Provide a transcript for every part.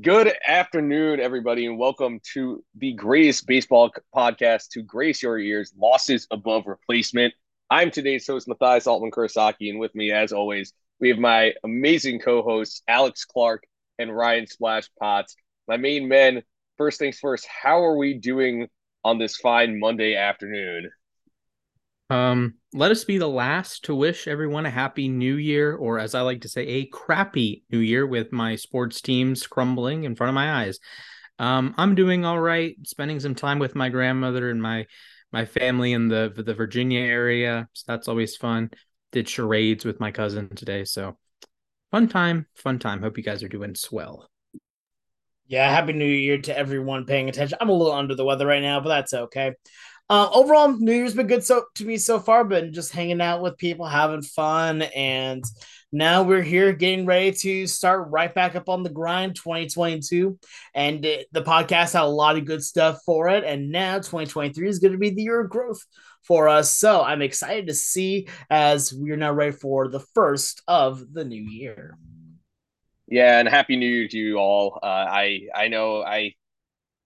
Good afternoon, everybody, and welcome to the greatest baseball podcast to grace your ears, Losses Above Replacement. I'm today's host, Matthias Altman Kurosaki, and with me, as always, we have my amazing co-hosts, Alex Clark and Ryan Splash Potts. My main men, first things first, how are we doing on this fine Monday afternoon? Um, let us be the last to wish everyone a happy new year, or as I like to say, a crappy new year with my sports teams crumbling in front of my eyes. Um, I'm doing all right, spending some time with my grandmother and my my family in the the Virginia area. So that's always fun. Did charades with my cousin today, so fun time, fun time. Hope you guys are doing swell. Yeah, happy new year to everyone paying attention. I'm a little under the weather right now, but that's okay. Uh, overall, New Year's been good so to me so far. Been just hanging out with people, having fun, and now we're here getting ready to start right back up on the grind 2022 and it, the podcast had a lot of good stuff for it and now 2023 is going to be the year of growth for us. So i'm excited to see as we're now ready for the first of the new year. Yeah and happy new year to you all. Uh, i i know i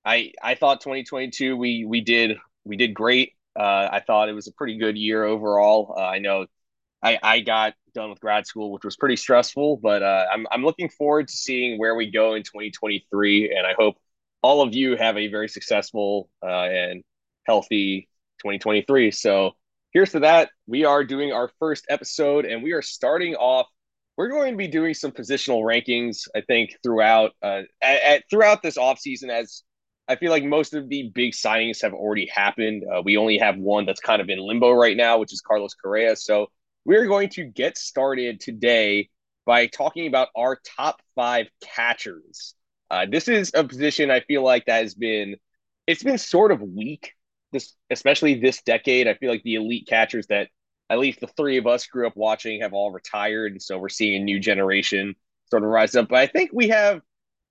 i i thought 2022 we we did we did great. Uh, I thought it was a pretty good year overall. Uh, I know I, I got done with grad school, which was pretty stressful, but uh, I'm, I'm looking forward to seeing where we go in 2023. And I hope all of you have a very successful uh, and healthy 2023. So here's to that. We are doing our first episode and we are starting off. We're going to be doing some positional rankings, I think, throughout uh, at, at, throughout this off season as I feel like most of the big signings have already happened. Uh, we only have one that's kind of in limbo right now, which is Carlos Correa. So we're going to get started today by talking about our top five catchers. Uh, this is a position I feel like that has been it's been sort of weak this especially this decade. I feel like the elite catchers that at least the three of us grew up watching have all retired, and so we're seeing a new generation sort of rise up. But I think we have,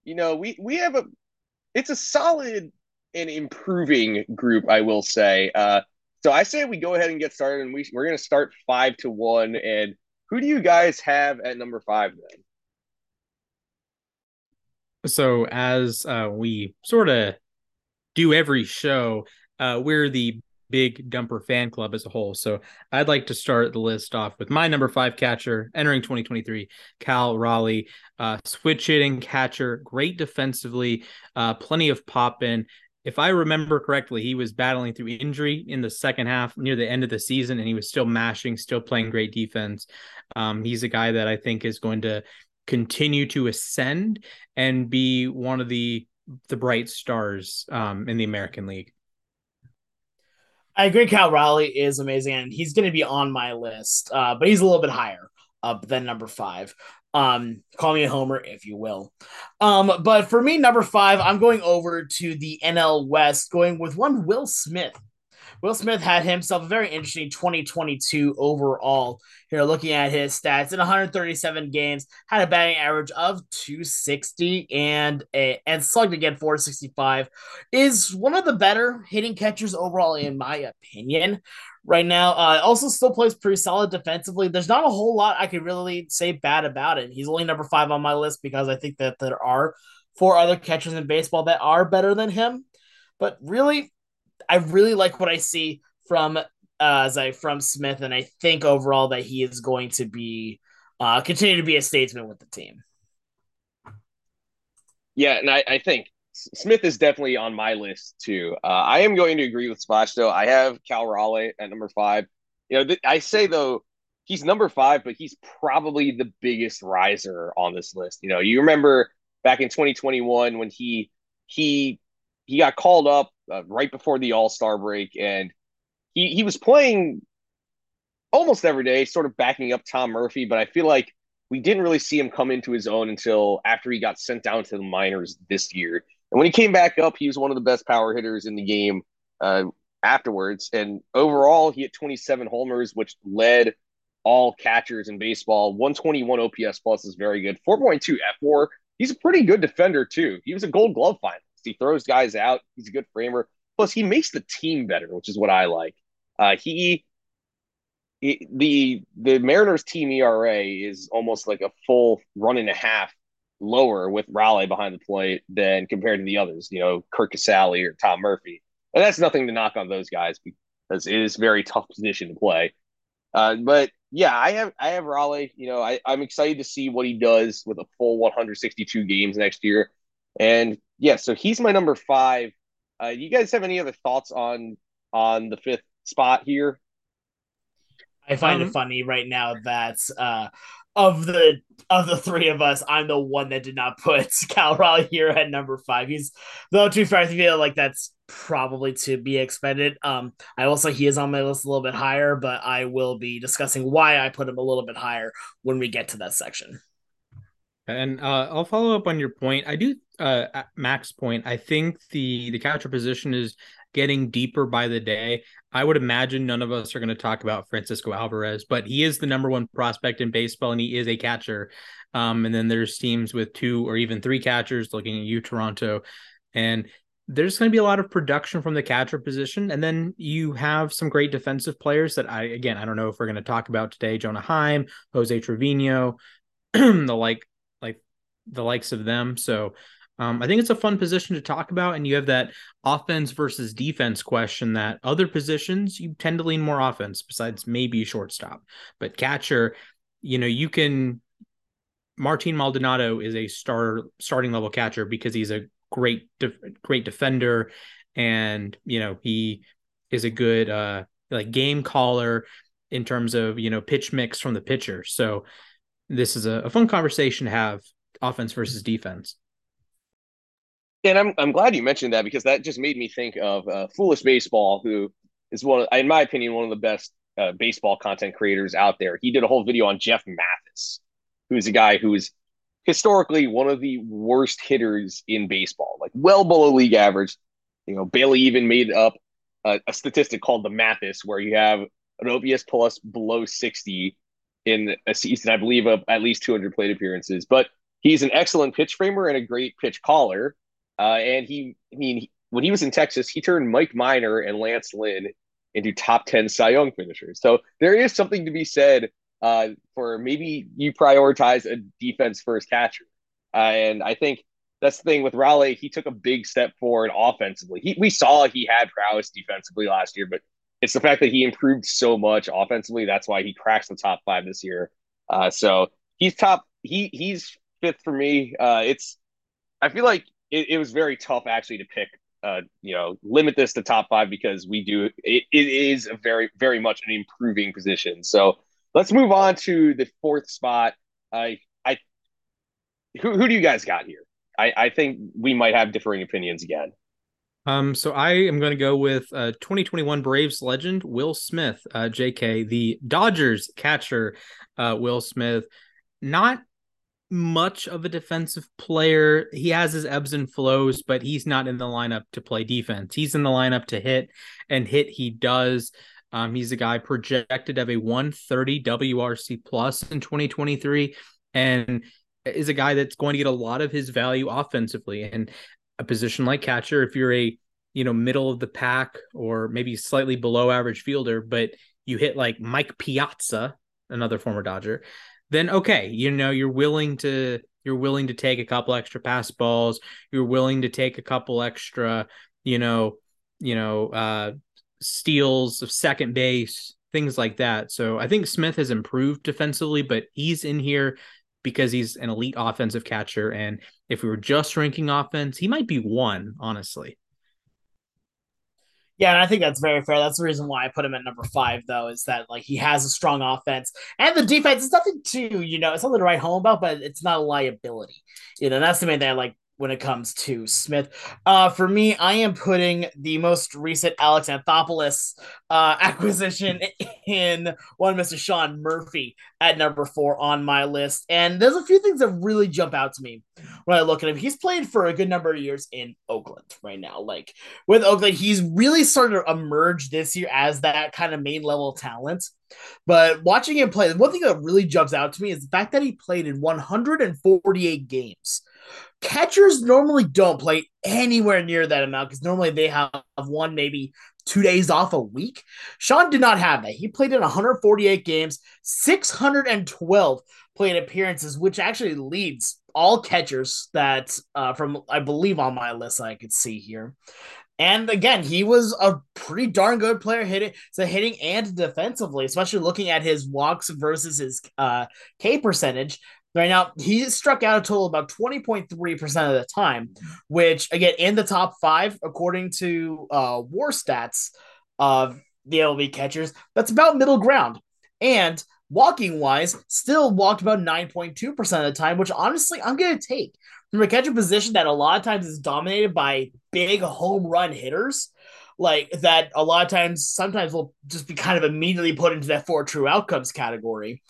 you know, we we have a it's a solid and improving group, I will say. Uh, so I say we go ahead and get started, and we we're gonna start five to one. And who do you guys have at number five then? So as uh, we sort of do every show, uh, we're the big dumper fan club as a whole. So I'd like to start the list off with my number five catcher entering 2023, Cal Raleigh. Uh, switch hitting catcher, great defensively, uh, plenty of pop in. If I remember correctly, he was battling through injury in the second half near the end of the season, and he was still mashing, still playing great defense. Um, he's a guy that I think is going to continue to ascend and be one of the the bright stars um, in the American League. I agree. Cal Raleigh is amazing, and he's going to be on my list, uh, but he's a little bit higher up than number five. Um, call me a homer if you will. Um, but for me, number five, I'm going over to the NL West, going with one Will Smith. Will Smith had himself a very interesting 2022 overall. Here, looking at his stats in 137 games, had a batting average of 260 and a, and slugged again 465. Is one of the better hitting catchers overall, in my opinion. Right now, uh, also still plays pretty solid defensively. There's not a whole lot I could really say bad about it. He's only number five on my list because I think that there are four other catchers in baseball that are better than him. But really, I really like what I see from uh, I from Smith, and I think overall that he is going to be uh, continue to be a statesman with the team. Yeah, and I, I think Smith is definitely on my list too. Uh, I am going to agree with Splash though. I have Cal Raleigh at number five. You know, th- I say though he's number five, but he's probably the biggest riser on this list. You know, you remember back in 2021 when he he he got called up uh, right before the All Star break, and he he was playing almost every day, sort of backing up Tom Murphy. But I feel like we didn't really see him come into his own until after he got sent down to the minors this year. And when he came back up, he was one of the best power hitters in the game uh, afterwards. And overall, he hit 27 homers, which led all catchers in baseball. 121 OPS plus is very good. 4.2 fWAR. He's a pretty good defender too. He was a Gold Glove finalist. He throws guys out. He's a good framer. Plus, he makes the team better, which is what I like. Uh, he, he, the the Mariners team ERA is almost like a full run and a half lower with Raleigh behind the plate than compared to the others, you know, Curt Casali or Tom Murphy. And that's nothing to knock on those guys because it is a very tough position to play. Uh, but yeah, I have I have Raleigh. You know, I, I'm excited to see what he does with a full 162 games next year. And yeah, so he's my number five. Uh, you guys have any other thoughts on on the fifth spot here? I find um, it funny right now that uh, of the of the three of us, I'm the one that did not put Cal Raleigh here at number five. He's though to be fair, I feel like that's probably to be expected. Um, I will say he is on my list a little bit higher, but I will be discussing why I put him a little bit higher when we get to that section. And uh, I'll follow up on your point. I do, uh, Mac's point. I think the the catcher position is getting deeper by the day. I would imagine none of us are going to talk about Francisco Alvarez, but he is the number one prospect in baseball and he is a catcher. Um, and then there's teams with two or even three catchers looking at you, Toronto. And there's going to be a lot of production from the catcher position. And then you have some great defensive players that I, again, I don't know if we're going to talk about today Jonah Heim, Jose Trevino, the like, like the likes of them. So um, I think it's a fun position to talk about, and you have that offense versus defense question. That other positions you tend to lean more offense, besides maybe shortstop, but catcher, you know, you can. Martin Maldonado is a star starting level catcher because he's a great great defender, and you know he is a good uh like game caller in terms of you know pitch mix from the pitcher. So this is a, a fun conversation to have offense versus defense. And I'm I'm glad you mentioned that because that just made me think of uh, Foolish Baseball, who is one, of, in my opinion, one of the best uh, baseball content creators out there. He did a whole video on Jeff Mathis, who's a guy who is historically one of the worst hitters in baseball, like well below league average. You know, Bailey even made up a, a statistic called the Mathis, where you have an OPS plus below 60 in a season, I believe, of at least 200 plate appearances. But he's an excellent pitch framer and a great pitch caller. Uh, and he, I mean, when he was in Texas, he turned Mike Minor and Lance Lynn into top 10 Cy Young finishers. So there is something to be said uh, for maybe you prioritize a defense first catcher. Uh, and I think that's the thing with Raleigh. He took a big step forward offensively. He, we saw he had prowess defensively last year, but it's the fact that he improved so much offensively. That's why he cracks the top five this year. Uh, so he's top. He he's fifth for me. Uh, it's I feel like it, it was very tough actually to pick uh, you know, limit this to top five because we do it, it is a very, very much an improving position. So let's move on to the fourth spot. I, I, who, who do you guys got here? I, I think we might have differing opinions again. Um, so I am going to go with uh, 2021 Braves legend Will Smith, uh, JK, the Dodgers catcher, uh, Will Smith. Not much of a defensive player. He has his ebbs and flows, but he's not in the lineup to play defense. He's in the lineup to hit, and hit he does. Um, he's a guy projected to have a 130 WRC plus in 2023, and is a guy that's going to get a lot of his value offensively. And a position like catcher, if you're a you know middle of the pack or maybe slightly below average fielder, but you hit like Mike Piazza, another former Dodger, then okay, you know, you're willing to you're willing to take a couple extra pass balls, you're willing to take a couple extra, you know, you know, uh steals of second base, things like that. So I think Smith has improved defensively, but he's in here because he's an elite offensive catcher. And if we were just ranking offense, he might be one, honestly. Yeah, and I think that's very fair. That's the reason why I put him at number five, though, is that like he has a strong offense and the defense is nothing to you know, it's something to write home about, but it's not a liability. You know, that's the main thing I like when it comes to Smith. Uh, for me, I am putting the most recent Alex Anthopoulos uh, acquisition in one Mr. Sean Murphy at number four on my list. And there's a few things that really jump out to me when I look at him. He's played for a good number of years in Oakland right now. Like with Oakland, he's really started to emerge this year as that kind of main level talent. But watching him play, one thing that really jumps out to me is the fact that he played in 148 games Catchers normally don't play anywhere near that amount because normally they have one, maybe two days off a week. Sean did not have that. He played in 148 games, 612 plate appearances, which actually leads all catchers that uh, from I believe on my list I could see here. And again, he was a pretty darn good player hitting, so hitting and defensively, especially looking at his walks versus his uh, K percentage. Right now, he struck out a total about 20.3% of the time, which again in the top five, according to uh, war stats of the MLB catchers, that's about middle ground. And walking wise, still walked about 9.2% of the time, which honestly I'm gonna take from a catcher position that a lot of times is dominated by big home run hitters. Like that, a lot of times, sometimes will just be kind of immediately put into that four true outcomes category.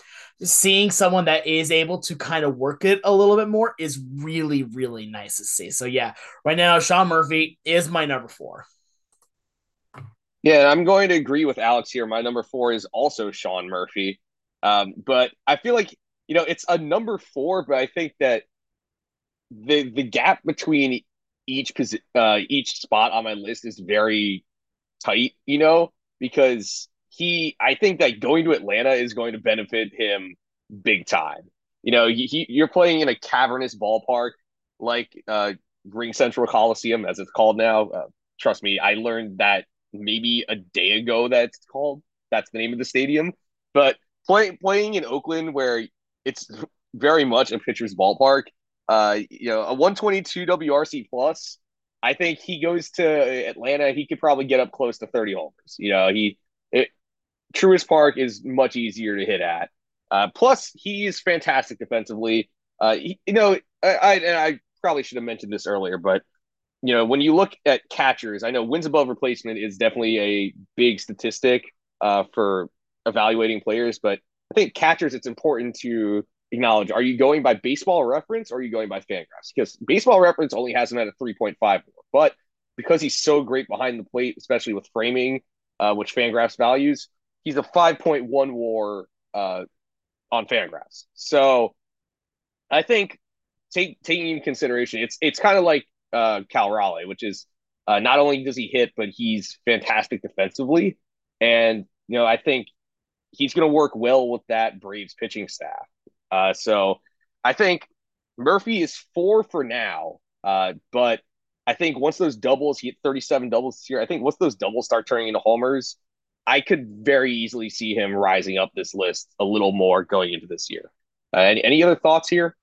Seeing someone that is able to kind of work it a little bit more is really, really nice to see. So, yeah, right now, Sean Murphy is my number four. Yeah, I'm going to agree with Alex here. My number four is also Sean Murphy. Um, but I feel like, you know, it's a number four, but I think that the the gap between each posi- uh, each spot on my list is very tight, you know, because he I think that going to Atlanta is going to benefit him big time. You know, he, he you're playing in a cavernous ballpark like uh, RingCentral Coliseum, as it's called now. Uh, trust me, I learned that maybe a day ago. That's called. That's the name of the stadium. But playing playing in Oakland, where it's very much a pitcher's ballpark, uh, you know, a 122 WRC plus. I think he goes to Atlanta, he could probably get up close to 30 homers. You know, he it, Truist Park is much easier to hit at. Uh, plus, he's fantastic defensively. Uh, he, you know, I, I, I probably should have mentioned this earlier, but you know, when you look at catchers, I know wins above replacement is definitely a big statistic uh, for evaluating players, but I think catchers, it's important to acknowledge are you going by baseball reference or are you going by fangraphs because baseball reference only has him at a 3.5 but because he's so great behind the plate especially with framing uh, which fangraphs values he's a 5.1 war uh, on fangraphs so i think take, taking into consideration it's it's kind of like uh, cal raleigh which is uh, not only does he hit but he's fantastic defensively and you know i think he's going to work well with that braves pitching staff uh, so I think Murphy is four for now. Uh, but I think once those doubles, he hit 37 doubles this year. I think once those doubles start turning into homers, I could very easily see him rising up this list a little more going into this year. Uh, any, any other thoughts here?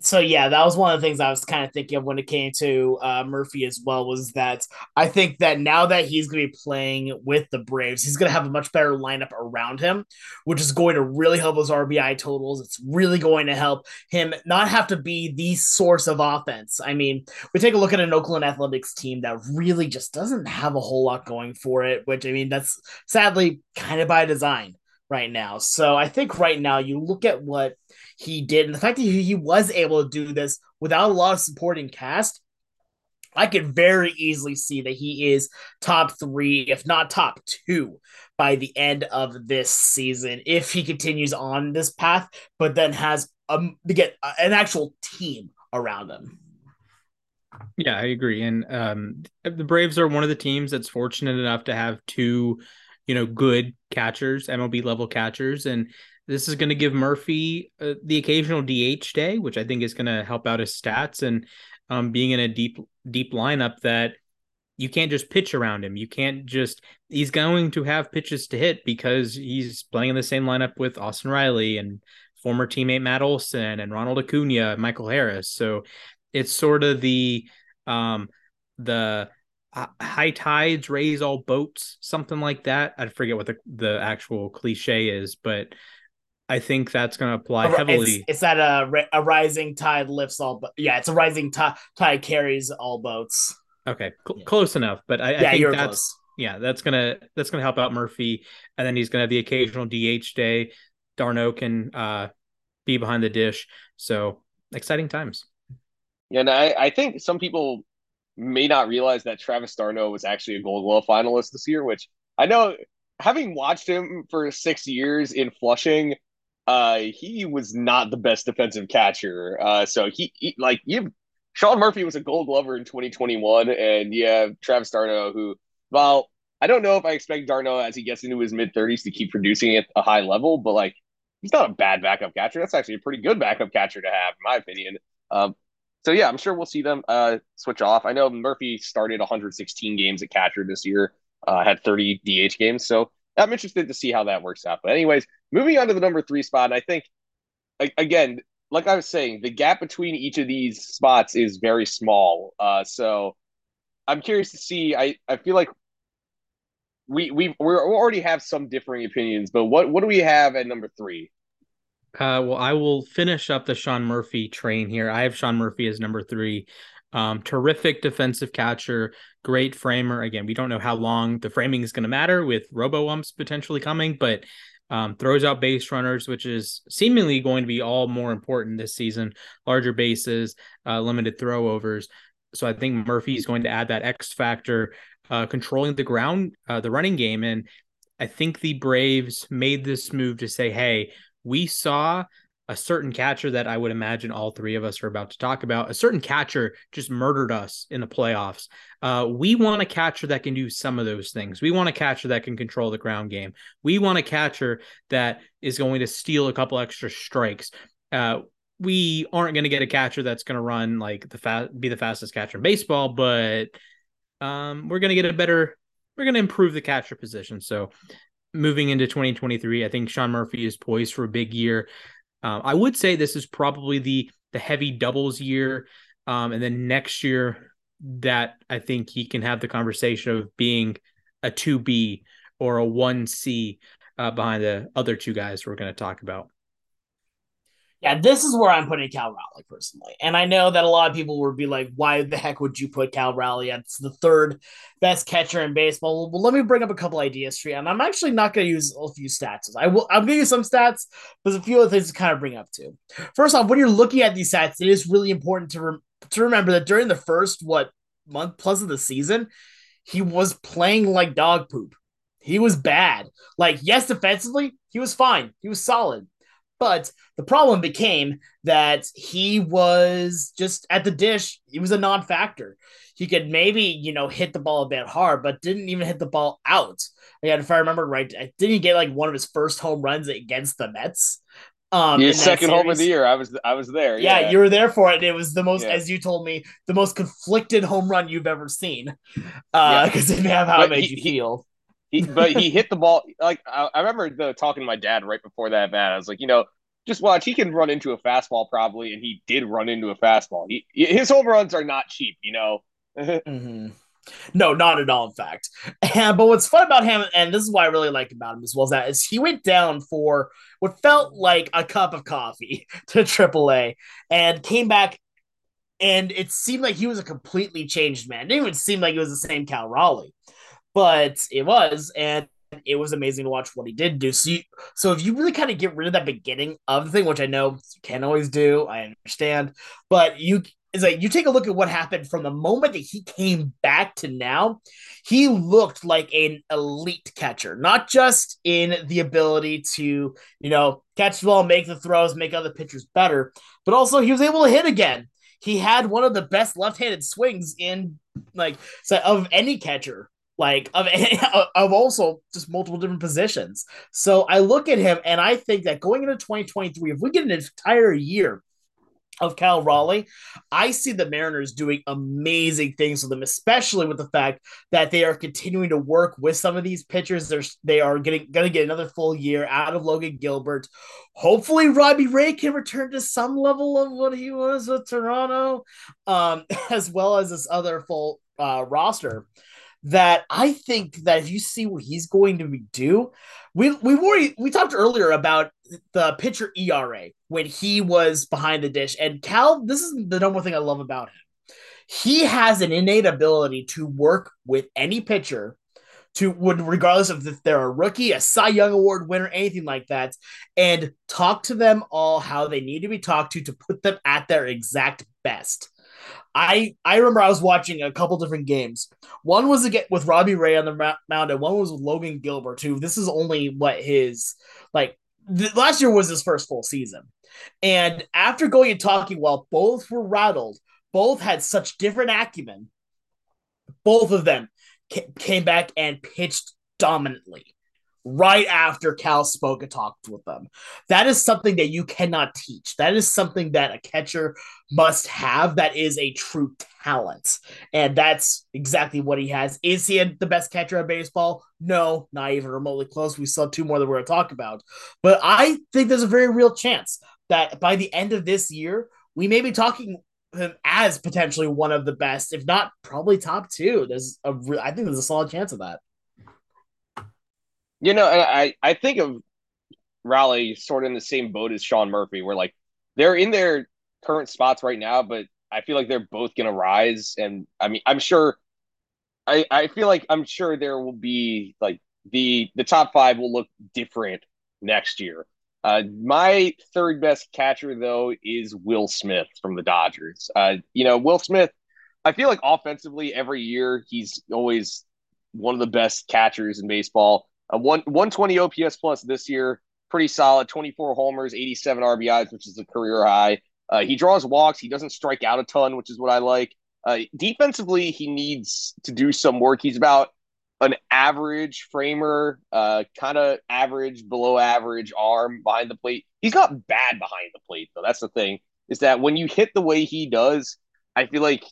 So yeah, that was one of the things I was kind of thinking of when it came to uh, Murphy as well. Was that I think that now that he's going to be playing with the Braves, he's going to have a much better lineup around him, which is going to really help his RBI totals. It's really going to help him not have to be the source of offense. I mean, we take a look at an Oakland Athletics team that really just doesn't have a whole lot going for it. Which I mean, that's sadly kind of by design right now. So I think right now you look at what he did and the fact that he was able to do this without a lot of supporting cast. I could very easily see that he is top three, if not top two, by the end of this season if he continues on this path, but then has um to get an actual team around him. Yeah, I agree. And um, the Braves are one of the teams that's fortunate enough to have two you know, good catchers, MLB level catchers. And this is going to give Murphy uh, the occasional DH day, which I think is going to help out his stats and um, being in a deep, deep lineup that you can't just pitch around him. You can't just, he's going to have pitches to hit because he's playing in the same lineup with Austin Riley and former teammate Matt Olson and Ronald Acuna, and Michael Harris. So it's sort of the, um, the high tides raise all boats, something like that. I forget what the, the actual cliche is, but I think that's going to apply heavily. It's, it's that a, a rising tide lifts all, but yeah, it's a rising t- tide carries all boats. Okay, cl- yeah. close enough, but I, yeah, I think that's close. yeah, that's gonna that's gonna help out Murphy, and then he's gonna have the occasional DH day. d'Arnaud can uh, be behind the dish, so exciting times. Yeah, and I, I think some people may not realize that Travis d'Arnaud was actually a Gold Glove finalist this year, which I know, having watched him for six years in Flushing, uh, he was not the best defensive catcher. Uh, so he, he like you, Sean Murphy was a Gold Glover in 2021, and yeah, Travis d'Arnaud, who, well, I don't know if I expect d'Arnaud as he gets into his mid 30s to keep producing at a high level, but like he's not a bad backup catcher. That's actually a pretty good backup catcher to have, in my opinion. Um, so yeah, I'm sure we'll see them uh, switch off. I know Murphy started 116 games at catcher this year, uh, had 30 DH games. So I'm interested to see how that works out. But anyways, moving on to the number three spot, I think again, like I was saying, the gap between each of these spots is very small. Uh, so I'm curious to see. I, I feel like we we we already have some differing opinions, but what what do we have at number three? Uh, well, I will finish up the Sean Murphy train here. I have Sean Murphy as number three. Um, terrific defensive catcher, great framer. Again, we don't know how long the framing is going to matter with robo umps potentially coming, but um, throws out base runners, which is seemingly going to be all more important this season. Larger bases, uh, limited throwovers. So I think Murphy is going to add that X factor, uh, controlling the ground, uh, the running game, and I think the Braves made this move to say, "Hey, we saw a certain catcher that I would imagine all three of us are about to talk about. A certain catcher just murdered us in the playoffs. Uh, we want a catcher that can do some of those things. We want a catcher that can control the ground game. We want a catcher that is going to steal a couple extra strikes. Uh, we aren't going to get a catcher that's going to run like the fast, be the fastest catcher in baseball, but um, we're going to get a better. We're going to improve the catcher position. So moving into 2023, I think Sean Murphy is poised for a big year. Um, I would say this is probably the the heavy doubles year, um, and then next year that I think he can have the conversation of being a two B or a one C uh, behind the other two guys we're going to talk about yeah, this is where I'm putting Cal Raleigh personally. And I know that a lot of people would be like, why the heck would you put Cal Raleigh It's the third best catcher in baseball? Well, let me bring up a couple ideas for you. And I'm actually not going to use a few stats. I will, I'm going to use some stats, but there's a few other things to kind of bring up too. First off, when you're looking at these stats, it is really important to, re- to remember that during the first, what, month plus of the season, he was playing like dog poop. He was bad. Like, yes, defensively, he was fine. He was solid but the problem became that he was just at the dish, he was a non factor. He could maybe, you know, hit the ball a bit hard, but didn't even hit the ball out. Again, if I remember right, didn't he get like one of his first home runs against the Mets? Um, his second home of the year. I was I was there. Yeah, yeah, you were there for it. It was the most, yeah. as you told me, the most conflicted home run you've ever seen. Uh, because yeah. it have how but it made he, you feel. He, but he hit the ball like I, I remember talking to my dad right before that bat. I was like, you know, just watch. He can run into a fastball probably, and he did run into a fastball. He, his home runs are not cheap, you know. mm-hmm. No, not at all. In fact, and, but what's fun about him, and this is what I really like about him as well, is that is he went down for what felt like a cup of coffee to AAA, and came back, and it seemed like he was a completely changed man. It didn't even seem like it was the same Cal Raleigh but it was, and it was amazing to watch what he did do. So, you, so if you really kind of get rid of that beginning of the thing, which I know you can't always do, I understand, but you is like you take a look at what happened from the moment that he came back to now. He looked like an elite catcher, not just in the ability to you know catch the ball, make the throws, make other pitchers better, but also he was able to hit again. He had one of the best left-handed swings in like of any catcher like of of also just multiple different positions. So I look at him and I think that going into 2023, if we get an entire year of Cal Raleigh, I see the Mariners doing amazing things with them, especially with the fact that they are continuing to work with some of these pitchers. They're they are getting gonna get another full year out of Logan Gilbert. Hopefully, Robbie Ray can return to some level of what he was with Toronto, um, as well as this other full uh, roster that I think that if you see what he's going to do, we we already we talked earlier about the pitcher ERA when he was behind the dish, and Cal. This is the number thing I love about him. He has an innate ability to work with any pitcher to would regardless of if they're a rookie, a Cy Young Award winner, anything like that, and talk to them all how they need to be talked to to put them at their exact best. I I remember I was watching a couple different games. One was again with Robbie Ray on the mound, and one was with Logan Gilbert too. This is only what his like th- last year was his first full season, and after going and talking, while both were rattled, both had such different acumen. Both of them ca- came back and pitched dominantly right after Cal spoke and talked with them. That is something that you cannot teach. That is something that a catcher must have. That is a true talent. And that's exactly what he has. Is he the best catcher in baseball? No, not even remotely close. We still have two more that we're going to talk about. But I think there's a very real chance that by the end of this year, we may be talking him as potentially one of the best, if not probably top two. There's a, I think there's a solid chance of that. You know, I I think of Raleigh sort of in the same boat as Sean Murphy, where like they're in their current spots right now, but I feel like they're both to rise. And I mean, I'm sure. I I feel like I'm sure there will be like the the top five will look different next year. Uh, my third best catcher though is Will Smith from the Dodgers. Uh, you know, Will Smith. I feel like offensively every year he's always one of the best catchers in baseball. Uh, one 120 OPS plus this year, pretty solid. 24 homers, 87 RBIs, which is a career high. Uh, he draws walks. He doesn't strike out a ton, which is what I like. Uh, defensively, he needs to do some work. He's about an average framer, uh, kind of average, below average arm behind the plate. He's not bad behind the plate, though. That's the thing is that when you hit the way he does, I feel like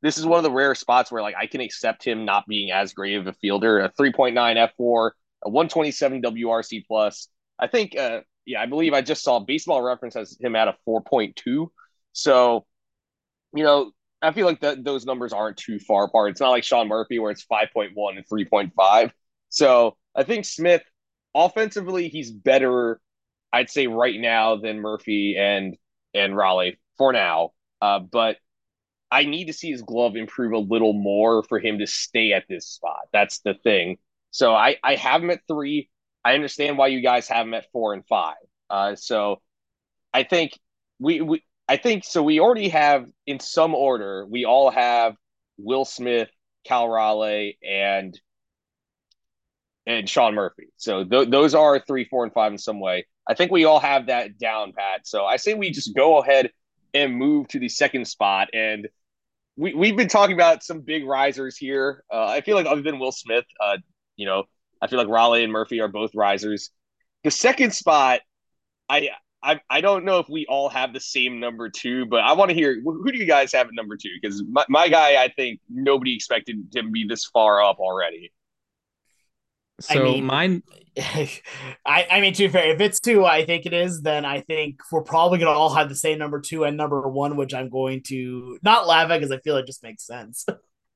this is one of the rare spots where like I can accept him not being as great of a fielder. A 3.9 fWAR, a 127 WRC plus. I think, uh, yeah, I believe I just saw Baseball Reference has him at a 4.2. So, you know, I feel like that those numbers aren't too far apart. It's not like Sean Murphy where it's 5.1 and 3.5. So I think Smith offensively he's better, I'd say right now than Murphy and and Raleigh for now. Uh, but I need to see his glove improve a little more for him to stay at this spot. That's the thing. So I I have him at three. I understand why you guys have him at four and five. Uh, so I think we, we I think so. We already have, in some order, we all have Will Smith, Cal Raleigh, and and Sean Murphy. So th- those are three, four, and five in some way. I think we all have that down pat. So I say we just go ahead and move to the second spot. And we we've been talking about some big risers here. Uh, I feel like other than Will Smith, uh, you know, I feel like Raleigh and Murphy are both risers. The second spot, I I, I don't know if we all have the same number two, but I want to hear who do you guys have at number two? Because my, my guy, I think nobody expected him to be this far up already. So I mean, mine, I, I mean, to be fair, if it's two, I think it is. Then I think we're probably gonna all have the same number two and number one, which I'm going to not laugh at because I feel it just makes sense.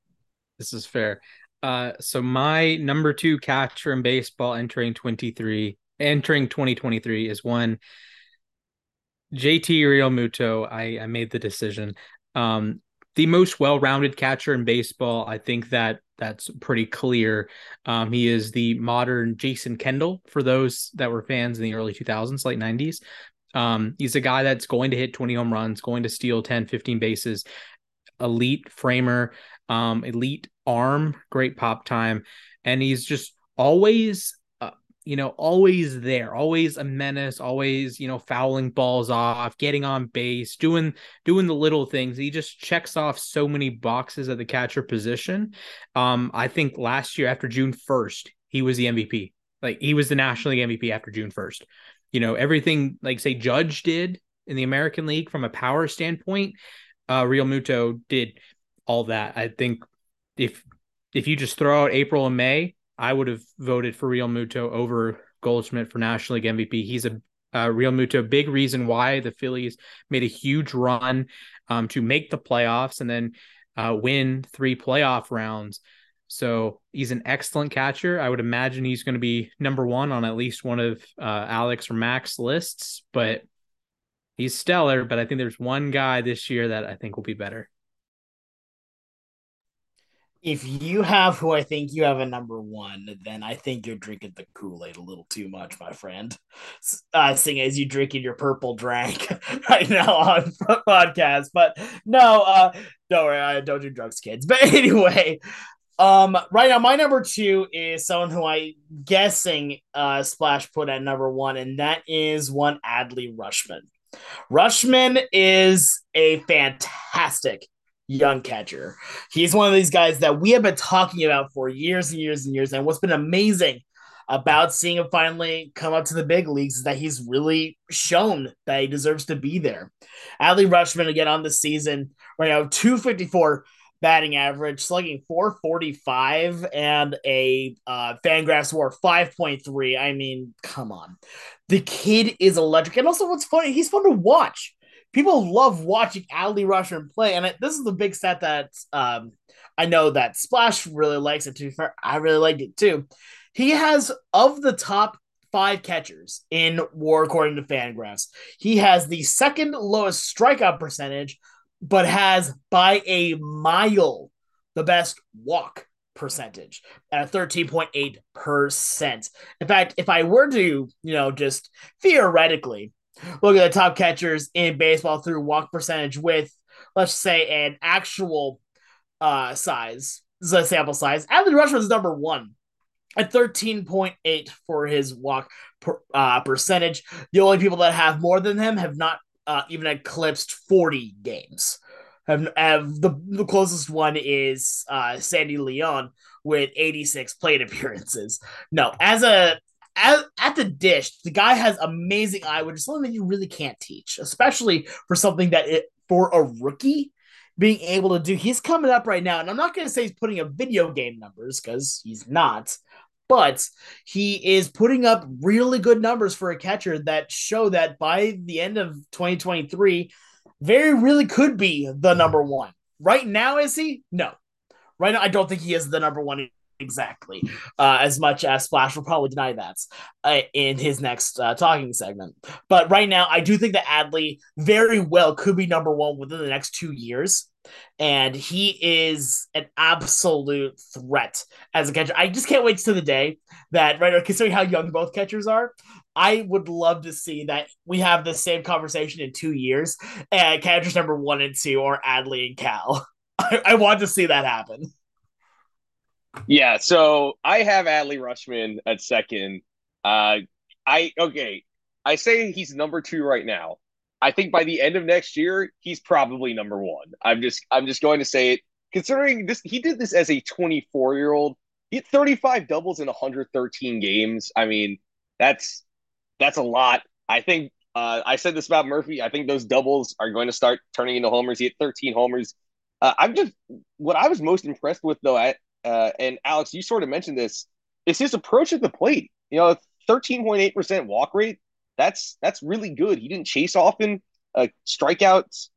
this is fair. Uh, so my number two catcher in baseball entering 23, entering 2023 is one JT Realmuto, I, I made the decision. Um, the most well-rounded catcher in baseball. I think that that's pretty clear. Um, he is the modern Jason Kendall for those that were fans in the early 2000s, late 90s. Um, he's a guy that's going to hit 20 home runs, going to steal 10, 15 bases, elite framer, um, elite arm, great pop time. And he's just always you know, always there, always a menace, always, you know, fouling balls off, getting on base, doing doing the little things. He just checks off so many boxes at the catcher position. Um, I think last year after June 1st, he was the MVP. Like he was the National League MVP after June 1st. You know, everything like say Judge did in the American League from a power standpoint, uh Realmuto did all that. I think if if you just throw out April and May, I would have voted for Realmuto over Goldschmidt for National League MVP. He's a uh, Realmuto, big reason why the Phillies made a huge run um, to make the playoffs and then uh, win three playoff rounds. So he's an excellent catcher. I would imagine he's going to be number one on at least one of uh, Alex or Max lists, but he's stellar. But I think there's one guy this year that I think will be better if you have who I think you have a number one, then I think you're drinking the Kool Aid a little too much, my friend. Uh, seeing as you drinking your purple drink right now on podcast, but no, uh, don't worry, I don't do drugs, kids. But anyway, um, right now my number two is someone who I guessing uh Splash put at number one, and that is one Adley Rutschman. Rutschman is a fantastic young catcher. He's one of these guys that we have been talking about for years and years and years. And what's been amazing about seeing him finally come up to the big leagues is that he's really shown that he deserves to be there. Adley Rutschman again on the season right now 254 batting average, slugging 445 and a uh, Fangraphs WAR 5.3. I mean, come on. The kid is electric. And also, what's funny, he's fun to watch. People love watching Adley Rutschman play. And this is the big stat that um, I know that Splash really likes it. To be fair, I really liked it too. He has, of the top five catchers in WAR according to Fangraphs, he has the second lowest strikeout percentage but has by a mile the best walk percentage at a 13.8%. In fact, if I were to, you know, just theoretically look at the top catchers in baseball through walk percentage with, let's say, an actual uh size, the sample size, Adley Rutschman is number one at 13.8 for his walk per, uh, percentage. The only people that have more than him have not uh, even eclipsed 40 games. Have, have the, the closest one is uh, Sandy Leon with 86 plate appearances. No, as a as, at the dish, the guy has amazing eye, which is something that you really can't teach, especially for something that it for a rookie being able to do. He's coming up right now, and I'm not going to say he's putting up video game numbers because he's not but he is putting up really good numbers for a catcher that show that by the end of 2023, very really could be the number one. Right now, is he? No. Right now, I don't think he is the number one exactly. Uh, as much as Splash will probably deny that uh, in his next uh, talking segment. But right now, I do think that Adley very well could be number one within the next two years and he is an absolute threat as a catcher. I just can't wait to the day that, right, considering how young both catchers are, I would love to see that we have the same conversation in two years, and catchers number one and two are Adley and Cal. I, I want to see that happen. Yeah, so I have Adley Rutschman at second. Uh, I okay, I say he's number two right now. I think by the end of next year, he's probably number one. I'm just I'm just going to say it. Considering this, he did this as a 24 year old. He had 35 doubles in 113 games. I mean, that's that's a lot. I think uh, I said this about Murphy. I think those doubles are going to start turning into homers. He had 13 homers. Uh, I'm just what I was most impressed with though. At, uh, and Alex, you sort of mentioned this. It's his approach at the plate. You know, 13.8 percent walk rate that's that's really good. He didn't chase often. Uh, strikeouts,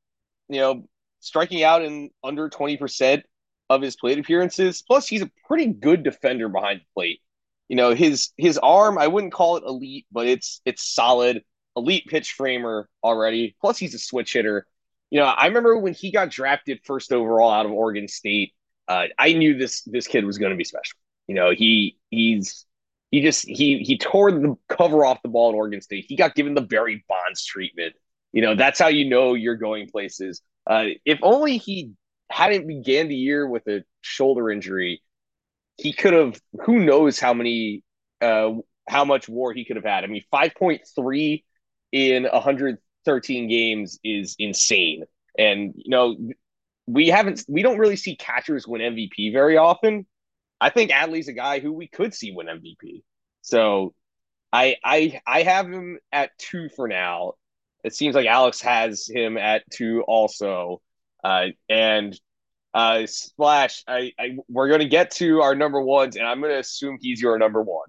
you know, striking out in under twenty percent of his plate appearances. Plus, he's a pretty good defender behind the plate. You know, his his arm, I wouldn't call it elite, but it's it's solid. Elite pitch framer already. Plus, he's a switch hitter. You know, I remember when he got drafted first overall out of Oregon State. Uh, I knew this this kid was going to be special. You know, he he's he just he he tore the cover off the ball at Oregon State. He got given the Barry Bonds treatment. You know, that's how you know you're going places. Uh, if only he hadn't began the year with a shoulder injury, he could have. Who knows how many, uh, how much WAR he could have had. I mean, five point three in 113 games is insane. And you know, we haven't, we don't really see catchers win MVP very often. I think Adley's a guy who we could see win MVP. So I I I have him at two for now. It seems like Alex has him at two also. Uh, and uh, Splash, I, I we're gonna get to our number ones, and I'm gonna assume he's your number one.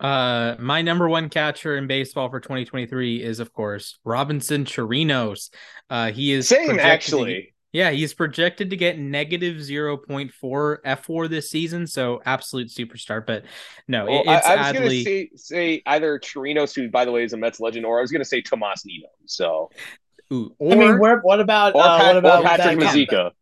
Uh, my number one catcher in baseball for 2023 is, of course, Robinson Chirinos. Uh, he is same actually. Yeah, he's projected to get negative 0.4 fWAR this season, so absolute superstar. But no, well, it's I, I was going to say, say either Chirinos, who by the way is a Mets legend, or I was going to say Tomas Nido. So, Ooh, or, I mean, where, what about or, uh, Pat, what about Patrick Mazeika?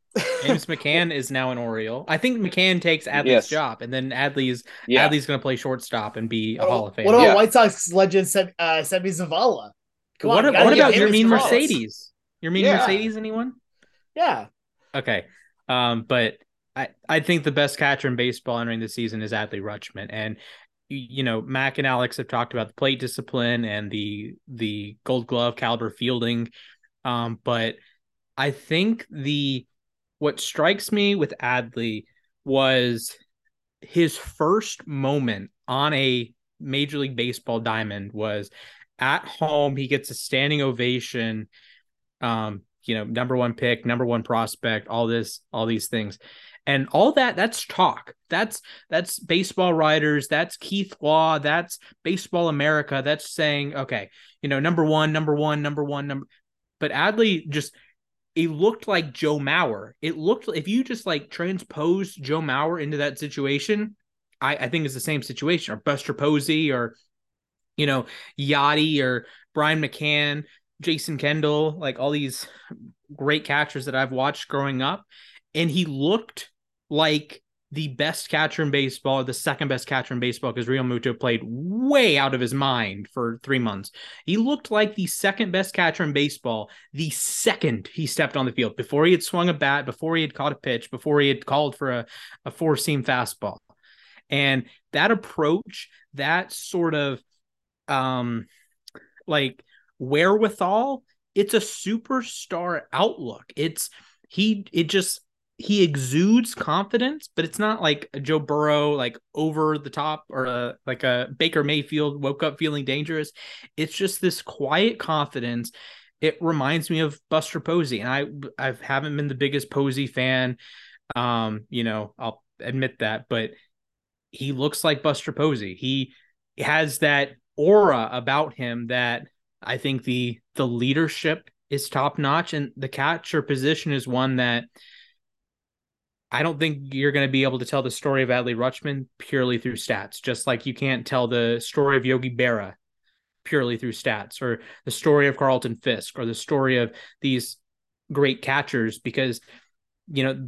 James McCann is now an Oriole. I think McCann takes Adley's yes. job, and then Adley's yeah. Adley's going to play shortstop and be a Hall of Fame. What about yeah. White Sox legend Seb, uh, Seby Zavala? Come what, on, what about Yermin Mercedes? Yermin yeah. Mercedes? Anyone? Yeah. Okay. Um, but I, I think the best catcher in baseball entering the season is Adley Rutschman. And you know, Mac and Alex have talked about the plate discipline and the the gold glove caliber fielding. Um, but I think the what strikes me with Adley was his first moment on a Major League Baseball diamond was at home. He gets a standing ovation. Um, you know, number one pick, number one prospect, all this, all these things. And all that, that's talk. That's that's baseball writers, that's Keith Law, that's Baseball America. That's saying, okay, you know, number one, number one, number one, number but Adley just it looked like Joe Mauer. It looked if you just like transpose Joe Mauer into that situation, I, I think it's the same situation, or Buster Posey, or you know, Yadi or Brian McCann, Jason Kendall, like all these great catchers that I've watched growing up. And he looked like the best catcher in baseball, the second best catcher in baseball, because Realmuto played way out of his mind for three months. He looked like the second best catcher in baseball the second he stepped on the field, before he had swung a bat, before he had caught a pitch, before he had called for a, a four seam fastball. And that approach, that sort of um like wherewithal, it's a superstar outlook. It's he it just he exudes confidence, but it's not like Joe Burrow, like over the top, or a, like a Baker Mayfield woke up feeling dangerous. It's just this quiet confidence. It reminds me of Buster Posey, and I I haven't been the biggest Posey fan. Um, you know, I'll admit that, but he looks like Buster Posey. He has that aura about him that I think the the leadership is top notch, and the catcher position is one that I don't think you're going to be able to tell the story of Adley Rutschman purely through stats, just like you can't tell the story of Yogi Berra purely through stats, or the story of Carlton Fisk, or the story of these great catchers, because you know,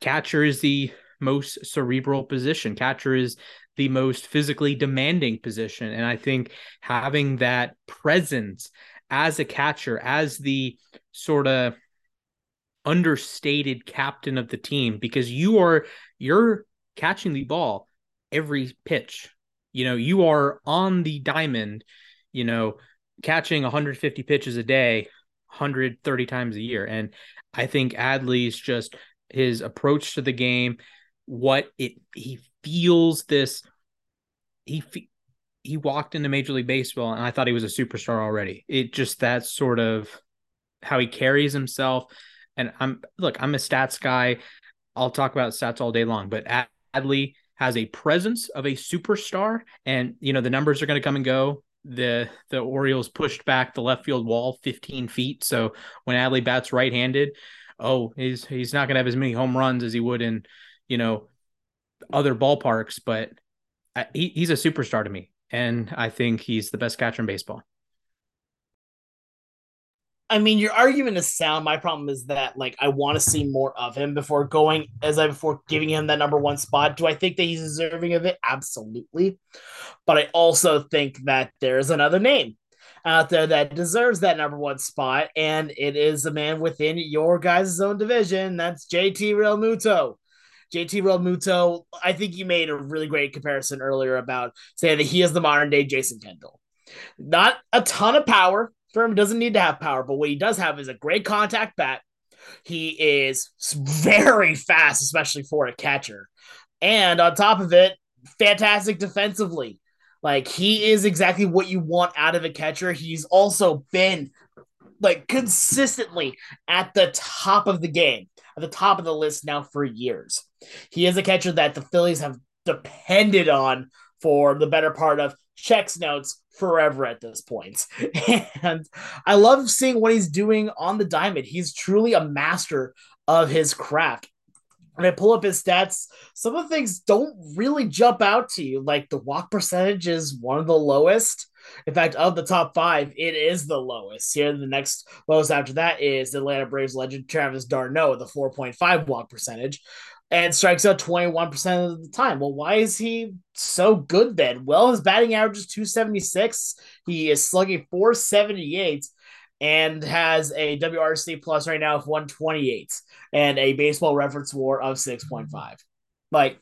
catcher is the most cerebral position. Catcher is the most physically demanding position, and I think having that presence as a catcher, as the sort of understated captain of the team because you are you're catching the ball every pitch. You know, you are on the diamond, you know, catching 150 pitches a day, 130 times a year. And I think Adley's just his approach to the game, what it he feels this he he walked into Major League Baseball and I thought he was a superstar already. It just that sort of how he carries himself and I'm look, I'm a stats guy. I'll talk about stats all day long, but Adley has a presence of a superstar, and you know the numbers are going to come and go. The the Orioles pushed back the left field wall 15 feet, so when Adley bats right-handed, oh, he's he's not going to have as many home runs as he would in you know other ballparks, but I, he, he's a superstar to me, and I think he's the best catcher in baseball. I mean, your argument is sound. My problem is that like I want to see more of him before going as I before giving him that number one spot. Do I think that he's deserving of it? Absolutely. But I also think that there's another name out there that deserves that number one spot, and it is a man within your guys' own division. That's JT Realmuto. JT Realmuto, I think you made a really great comparison earlier about saying that he is the modern day Jason Kendall. Not a ton of power, Firm doesn't need to have power, but what he does have is a great contact bat. He is very fast, especially for a catcher. And on top of it, fantastic defensively. Like he is exactly what you want out of a catcher. He's also been like consistently at the top of the game, at the top of the list now for years. He is a catcher that the Phillies have depended on for the better part of checks notes forever at this point. And I love seeing what he's doing on the diamond. He's truly a master of his craft. When I pull up his stats, some of the things don't really jump out to you. Like the walk percentage is one of the lowest. In fact, of the top five, it is the lowest. Here, the next lowest after that is Atlanta Braves legend Travis d'Arnaud, the 4.5 walk percentage and strikes out 21% of the time. Well, why is he so good then? Well, his batting average is 276. He is slugging 478 and has a WRC plus right now of 128 and a baseball reference war of 6.5. Like,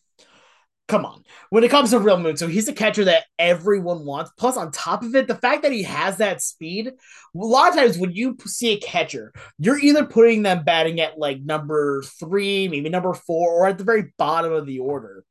come on. When it comes to Realmuto, he's a catcher that everyone wants. Plus, on top of it, the fact that he has that speed, a lot of times when you see a catcher, you're either putting them batting at like number three, maybe number four, or at the very bottom of the order.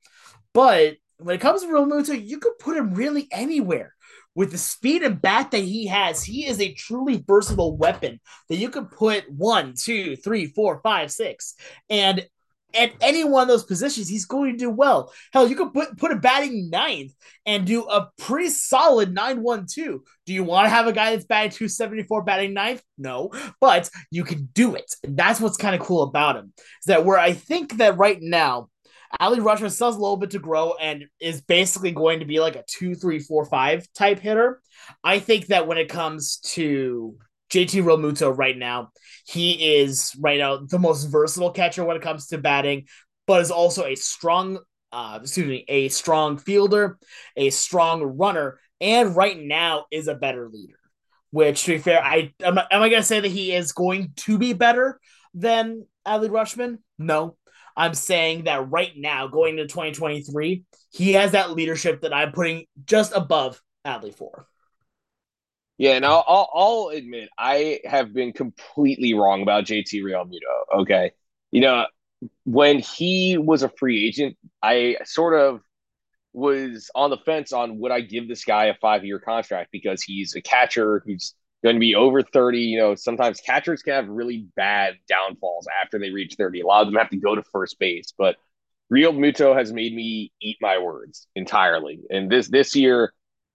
But when it comes to Realmuto, you could put him really anywhere. With the speed and bat that he has, he is a truly versatile weapon that you could put one, two, three, four, five, six, and at any one of those positions, he's going to do well. Hell, you could put put a batting ninth and do a pretty solid 9-1-2. Do you want to have a guy that's batting 274 batting ninth? No, but you can do it. And that's what's kind of cool about him. Is that where I think that right now, Adley still has a little bit to grow and is basically going to be like a two, three, four, five type hitter. I think that when it comes to JT Realmuto right now. He is right now the most versatile catcher when it comes to batting, but is also a strong, uh, excuse me, a strong fielder, a strong runner, and right now is a better leader. Which, to be fair, I am, am I going to say that he is going to be better than Adley Rutschman? No, I'm saying that right now, going to 2023, he has that leadership that I'm putting just above Adley for. Yeah, and I'll, I'll, I'll admit I have been completely wrong about JT Realmuto. Okay, you know when he was a free agent, I sort of was on the fence on would I give this guy a five year contract because he's a catcher who's going to be over 30. You know, sometimes catchers can have really bad downfalls after they reach 30. A lot of them have to go to first base, but Realmuto has made me eat my words entirely. And this this year,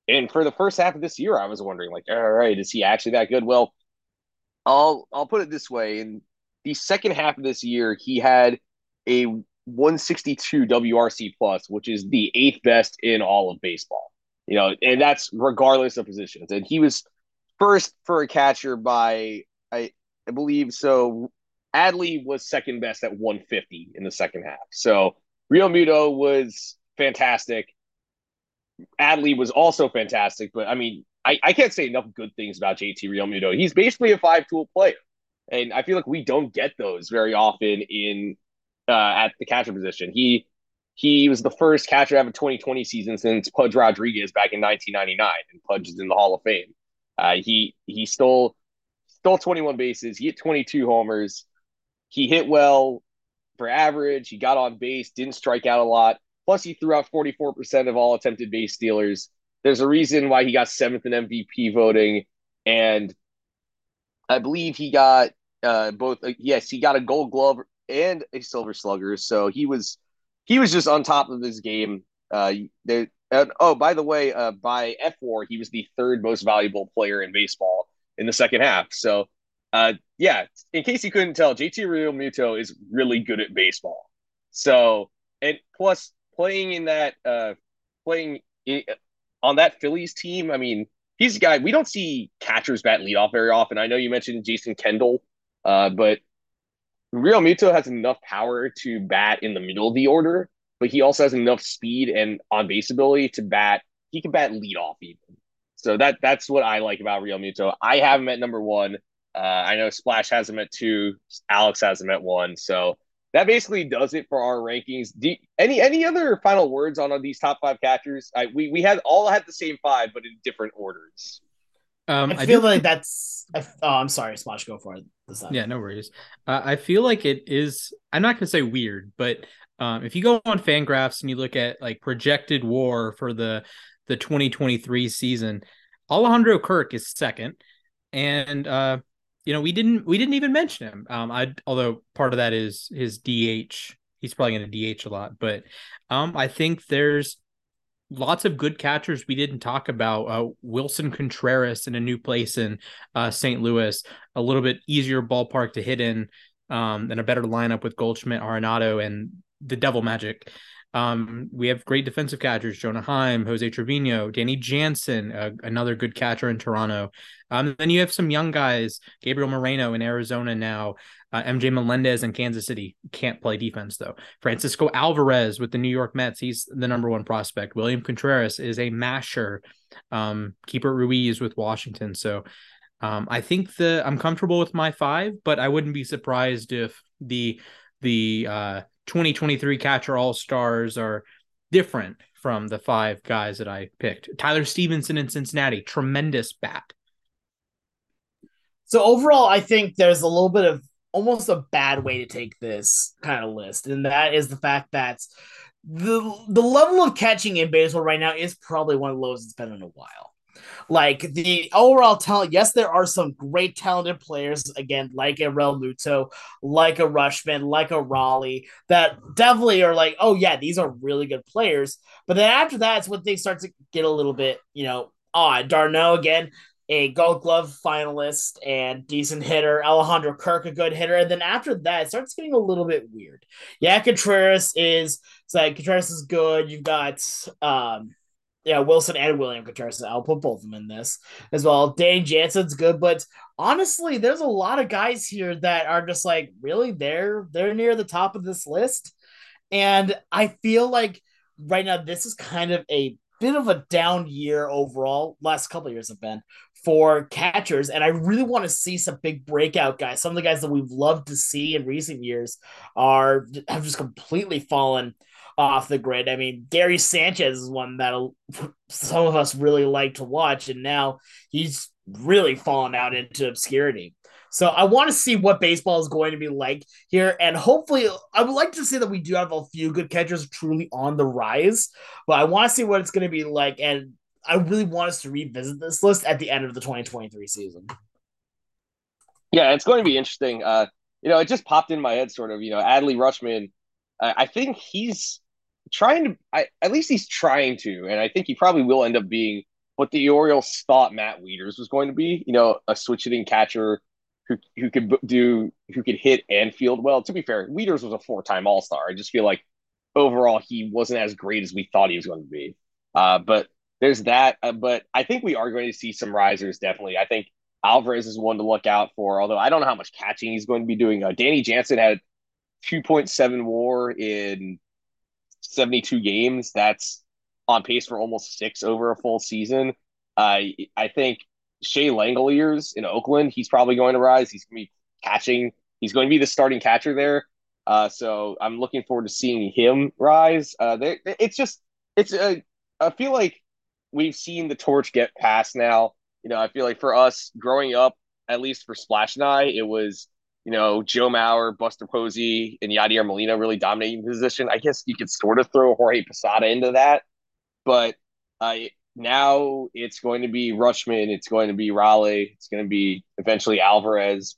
and for the first half of this year, I was wondering, like, all right, is he actually that good? Well, I'll I'll put it this way: in the second half of this year, he had a 162 WRC plus, which is the eighth best in all of baseball. You know, and that's regardless of positions. And he was first for a catcher by I I believe so. Adley was second best at 150 in the second half. So Realmuto was fantastic. Adley was also fantastic, but I mean, I, I can't say enough good things about JT Realmuto. He's basically a five tool player, and I feel like we don't get those very often in uh, at the catcher position. He he was the first catcher to have a 2020 season since Pudge Rodriguez back in 1999, and Pudge is in the Hall of Fame. Uh, he he stole stole 21 bases. He hit 22 homers. He hit well for average. He got on base, didn't strike out a lot. Plus, he threw out 44% of all attempted base stealers. There's a reason why he got seventh in MVP voting. And I believe he got uh, both, uh, yes, he got a gold glove and a silver slugger. So he was he was just on top of his game. Uh, and, oh, by the way, uh, by fWAR, he was the third most valuable player in baseball in the second half. So, uh, yeah, in case you couldn't tell, JT Realmuto is really good at baseball. So, and plus, playing in that uh playing in, on that Phillies team, I mean, he's a guy we don't see catchers bat leadoff very often. I know you mentioned Jason Kendall, uh, but Realmuto has enough power to bat in the middle of the order, but he also has enough speed and on base ability to bat. He can bat leadoff even. So that that's what I like about Realmuto. I have him at number one. Uh, I know Splash has him at two. Alex has him at one. So that basically does it for our rankings. Do, any any other final words on, on these top five catchers? I, we we had all had the same five, but in different orders. Um, I feel I like that's. I, oh, I'm sorry, Splash. Go for it. Yeah, no worries. Uh, I feel like it is. I'm not gonna say weird, but um, if you go on Fangraphs and you look at like projected WAR for the the 2023 season, Alejandro Kirk is second, and uh, you know, we didn't we didn't even mention him. Um, I although part of that is his DH. He's probably going to DH a lot, but um, I think there's lots of good catchers we didn't talk about. Uh, Willson Contreras in a new place in uh, St. Louis, a little bit easier ballpark to hit in, um, and a better lineup with Goldschmidt, Arenado, and the Devil Magic. Um, we have great defensive catchers: Jonah Heim, Jose Trevino, Danny Jansen, uh, another good catcher in Toronto. Um, then you have some young guys: Gabriel Moreno in Arizona now, uh, MJ Melendez in Kansas City can't play defense though. Francisco Alvarez with the New York Mets, he's the number one prospect. William Contreras is a masher. Um, Keibert Ruiz with Washington. So um, I think the I'm comfortable with my five, but I wouldn't be surprised if the the uh, 2023 catcher all stars are different from the five guys that I picked. Tyler Stephenson in Cincinnati, tremendous bat. So overall, I think there's a little bit of almost a bad way to take this kind of list, and that is the fact that the the level of catching in baseball right now is probably one of the lowest it's been in a while. Like the overall talent, yes, there are some great talented players again, like a Realmuto, like a Rutschman, like a Raleigh, that definitely are like, oh yeah, these are really good players. But then after that, it's when things start to get a little bit, you know, odd. d'Arnaud again, a Gold Glove finalist and decent hitter. Alejandro Kirk, a good hitter. And then after that, it starts getting a little bit weird. Yeah, Contreras is like Contreras is good. You've got um yeah, Willson and William Contreras. I'll put both of them in this as well. Dane Jansen's good, but honestly, there's a lot of guys here that are just like really they're they're near the top of this list. And I feel like right now this is kind of a bit of a down year overall. Last couple years have been for catchers, and I really want to see some big breakout guys. Some of the guys that we've loved to see in recent years are have just completely fallen off the grid. I mean, Gary Sanchez is one that some of us really like to watch, and now he's really fallen out into obscurity. So I want to see what baseball is going to be like here, and hopefully, I would like to see that we do have a few good catchers truly on the rise. But I want to see what it's going to be like, and I really want us to revisit this list at the end of the 2023 season. Yeah, it's going to be interesting. Uh, you know, it just popped in my head, sort of. You know, Adley Rutschman. Uh, I think he's trying to. I, at least he's trying to, and I think he probably will end up being what the Orioles thought Matt Wieters was going to be. You know, a switch hitting catcher who who could do who could hit and field well. To be fair, Wieters was a four time All Star. I just feel like overall he wasn't as great as we thought he was going to be. Uh, but there's that. Uh, but I think we are going to see some risers. Definitely, I think Alvarez is one to look out for. Although I don't know how much catching he's going to be doing. Uh, Danny Jansen had 2.7 WAR in 72 games. That's on pace for almost six over a full season. Uh, I think Shea Langeliers in Oakland, he's probably going to rise. He's going to be catching. He's going to be the starting catcher there. Uh, so I'm looking forward to seeing him rise. Uh, it's just, it's a, I feel like we've seen the torch get passed now. You know, I feel like for us growing up, at least for Splash and I, it was, you know, Joe Mauer, Buster Posey, and Yadier Molina really dominating position. I guess you could sort of throw Jorge Posada into that, but uh, now it's going to be Rutschman, it's going to be Raleigh, it's going to be eventually Alvarez,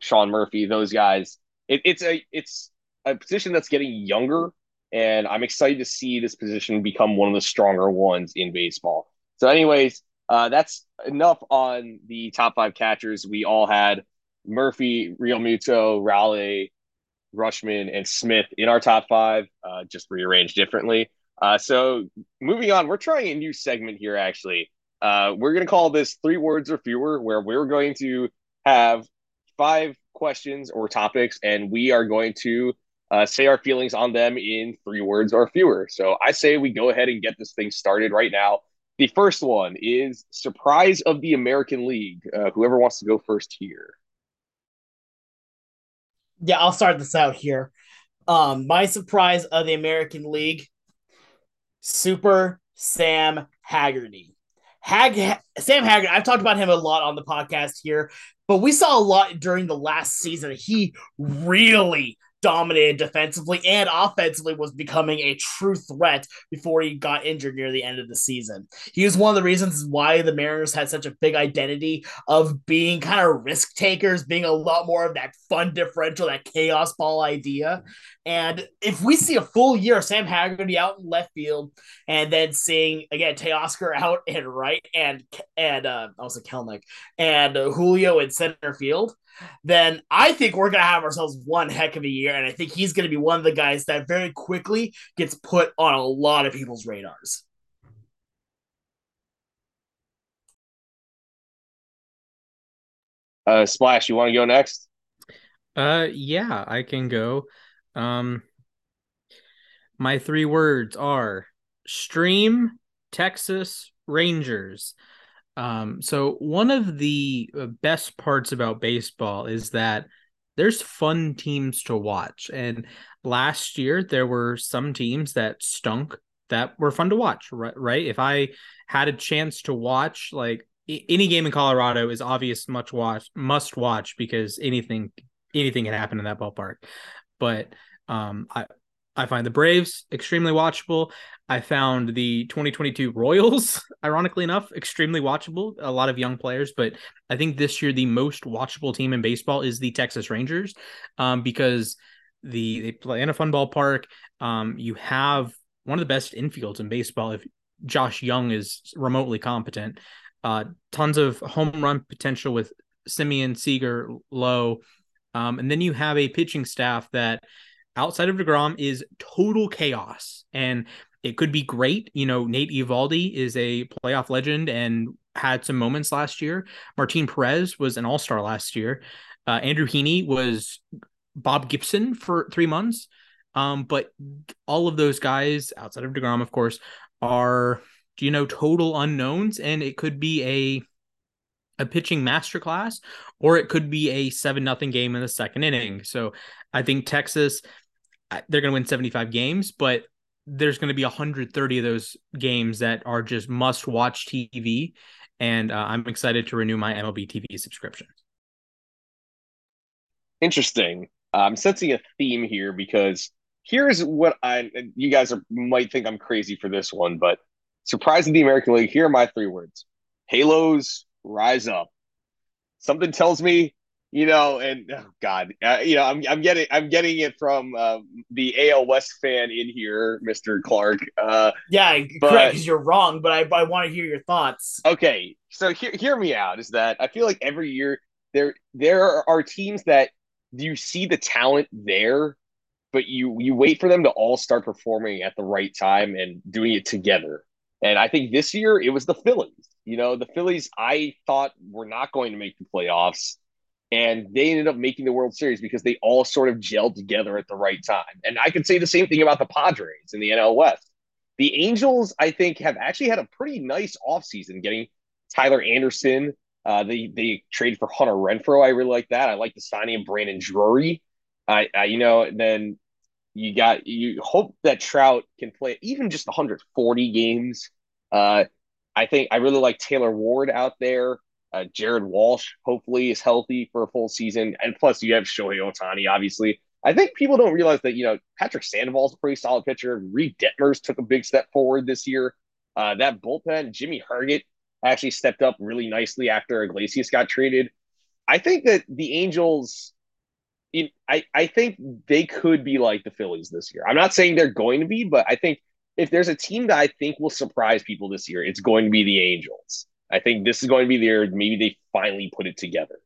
Sean Murphy, those guys. It, it's a it's a position that's getting younger, and I'm excited to see this position become one of the stronger ones in baseball. So, anyways, uh, that's enough on the top five catchers. We all had Murphy, Real Realmuto, Raleigh, Rutschman, and Smith in our top five, uh, just rearranged differently. Uh, so moving on, we're trying a new segment here. Actually, uh, we're going to call this three words or fewer, where we're going to have five questions or topics, and we are going to uh, say our feelings on them in three words or fewer. So I say we go ahead and get this thing started right now. The first one is surprise of the American League. Uh, whoever wants to go first here. Yeah, I'll start this out here. Um, my surprise of the American League Super Sam Haggerty. Hag Sam Haggerty, I've talked about him a lot on the podcast here, but we saw a lot during the last season. He really dominated defensively and offensively was becoming a true threat before he got injured near the end of the season. He was one of the reasons why the Mariners had such a big identity of being kind of risk takers, being a lot more of that fun differential, that chaos ball idea. And if we see a full year of Sam Haggerty out in left field, and then seeing again Teoscar out in right and and uh, also Kelenic and uh, Julio in center field, then I think we're going to have ourselves one heck of a year. And I think he's going to be one of the guys that very quickly gets put on a lot of people's radars. Uh, Splash, you want to go next? Uh, yeah, I can go. Um, my three words are stream Texas Rangers. Um, so one of the uh, best parts about baseball is that there's fun teams to watch. And last year there were some teams that stunk that were fun to watch, right? Right. If I had a chance to watch like any game in Colorado is obvious much watch must watch because anything anything can happen in that ballpark. But um I I find the Braves extremely watchable. I found the 2022 Royals, ironically enough, extremely watchable. A lot of young players, but I think this year the most watchable team in baseball is the Texas Rangers, um, because the they play in a fun ballpark. Um, you have one of the best infields in baseball. If Josh Jung is remotely competent, uh, tons of home run potential with Semien, Seager, Lowe, um, and then you have a pitching staff that outside of DeGrom is total chaos. And it could be great. You know, Nate Eovaldi is a playoff legend and had some moments last year. Martin Perez was an all star last year. Uh, Andrew Heaney was Bob Gibson for three months. Um, but all of those guys outside of DeGrom, of course, are, you know, total unknowns. And it could be a a pitching masterclass, or it could be a seven nothing game in the second inning. So I think Texas, they're going to win 75 games, but there's going to be 130 of those games that are just must watch TV. And uh, I'm excited to renew my MLB TV subscription. Interesting. I'm sensing a theme here because here's what I, you guys are, might think I'm crazy for this one, but surprising the American League, here are my three words Halos rise up. Something tells me you know, and oh God, uh, you know, I'm I'm getting I'm getting it from uh, the AL West fan in here, Mister Clark. Uh, yeah, but, correct. Because you're wrong, but I I want to hear your thoughts. Okay, so hear hear me out. Is that I feel like every year there there are teams that you see the talent there, but you you wait for them to all start performing at the right time and doing it together. And I think this year it was the Phillies. You know, the Phillies I thought were not going to make the playoffs and they ended up making the World Series because they all sort of gelled together at the right time. And I could say the same thing about the Padres in the NL West. The Angels, I think, have actually had a pretty nice offseason getting Tyler Anderson. Uh, they they traded for Hunter Renfroe. I really like that. I like the signing of Brandon Drury. I, I you know then you got you hope that Trout can play even just 140 games. Uh, I think I really like Taylor Ward out there. Uh, Jared Walsh hopefully is healthy for a full season, and plus you have Shohei Ohtani. Obviously, I think people don't realize that you know Patrick Sandoval's a pretty solid pitcher. Reid Detmers took a big step forward this year. Uh, that bullpen, Jimmy Herget actually stepped up really nicely after Iglesias got traded. I think that the Angels, I I think they could be like the Phillies this year. I'm not saying they're going to be, but I think if there's a team that I think will surprise people this year, it's going to be the Angels. I think this is going to be the year maybe they finally put it together.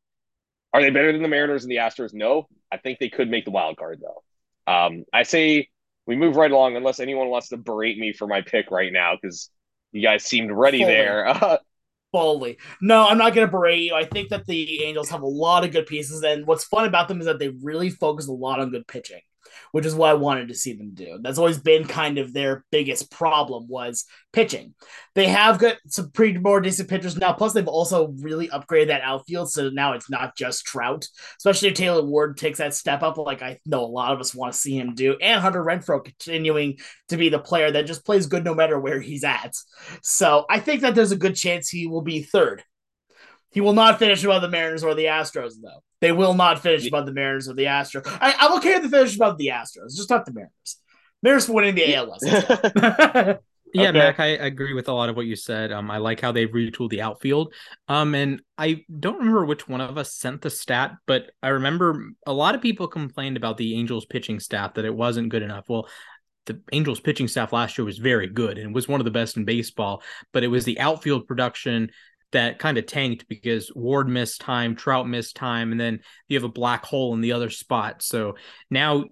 Are they better than the Mariners and the Astros? No. I think they could make the wild card though. Um, I say we move right along unless anyone wants to berate me for my pick right now because you guys seemed ready Fully. there. Fully. No, I'm not going to berate you. I think that the Angels have a lot of good pieces, and what's fun about them is that they really focus a lot on good pitching which is what I wanted to see them do. That's always been kind of their biggest problem was pitching. They have got some pretty more decent pitchers now. Plus, they've also really upgraded that outfield, so now it's not just Trout. Especially if Taylor Ward takes that step up, like I know a lot of us want to see him do, and Hunter Renfroe continuing to be the player that just plays good no matter where he's at. So I think that there's a good chance he will be third he will not finish above the Mariners or the Astros, though. They will not finish above the Mariners or the Astros. I, I'm okay with the finish above the Astros, just not the Mariners. Mariners winning the ALS. yeah, okay. Mac, I agree with a lot of what you said. Um, I like how they've retooled the outfield. Um, and I don't remember which one of us sent the stat, but I remember a lot of people complained about the Angels pitching staff that it wasn't good enough. Well, the Angels pitching staff last year was very good and was one of the best in baseball, but it was the outfield production that kind of tanked because Ward missed time, Trout missed time, and then you have a black hole in the other spot. So now,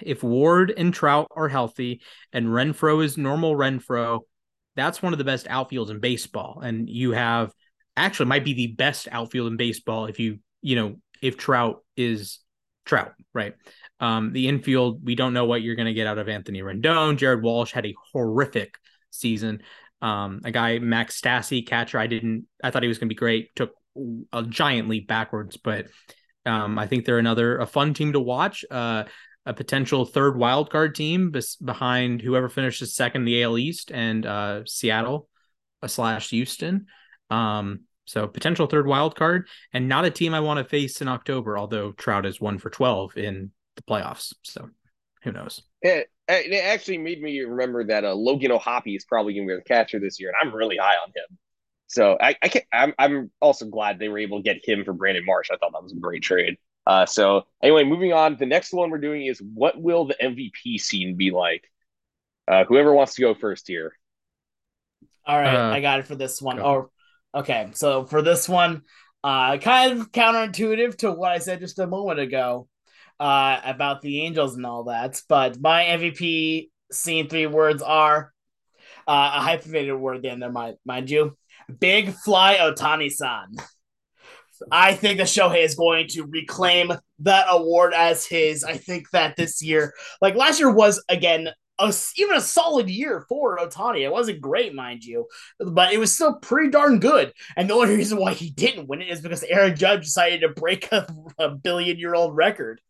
if Ward and Trout are healthy and Renfroe is normal Renfroe, that's one of the best outfields in baseball. And you have actually might be the best outfield in baseball if you, you know, if Trout is Trout, right? Um, the infield, we don't know what you're going to get out of Anthony Rendon. Jared Walsh had a horrific season. Um, a guy Max Stassi, catcher, I didn't. I thought he was going to be great. Took a giant leap backwards, but um, I think they're another a fun team to watch. Uh, a potential third wild card team bes- behind whoever finishes second the AL East and uh, Seattle uh, slash Houston. Um, so potential third wild card and not a team I want to face in October. Although Trout is one for twelve in the playoffs, so who knows? It, it actually made me remember that uh, Logan O'Hoppe is probably going to be the catcher this year, and I'm really high on him. So I, I can't, I'm, I'm also glad they were able to get him for Brandon Marsh. I thought that was a great trade. Uh, so anyway, moving on. The next one we're doing is what will the MVP scene be like? Uh, whoever wants to go first here. All right, uh, I got it for this one. Oh, okay. So for this one, uh, kind of counterintuitive to what I said just a moment ago uh, about the Angels and all that. But my MVP scene three words are uh, a hyphenated word then there, mind, mind you. Big Fly Ohtani san. I think that Shohei is going to reclaim that award as his. I think that this year, like last year, was again a, even a solid year for Ohtani. It wasn't great, mind you, but it was still pretty darn good. And the only reason why he didn't win it is because Aaron Judge decided to break a, a billion year old record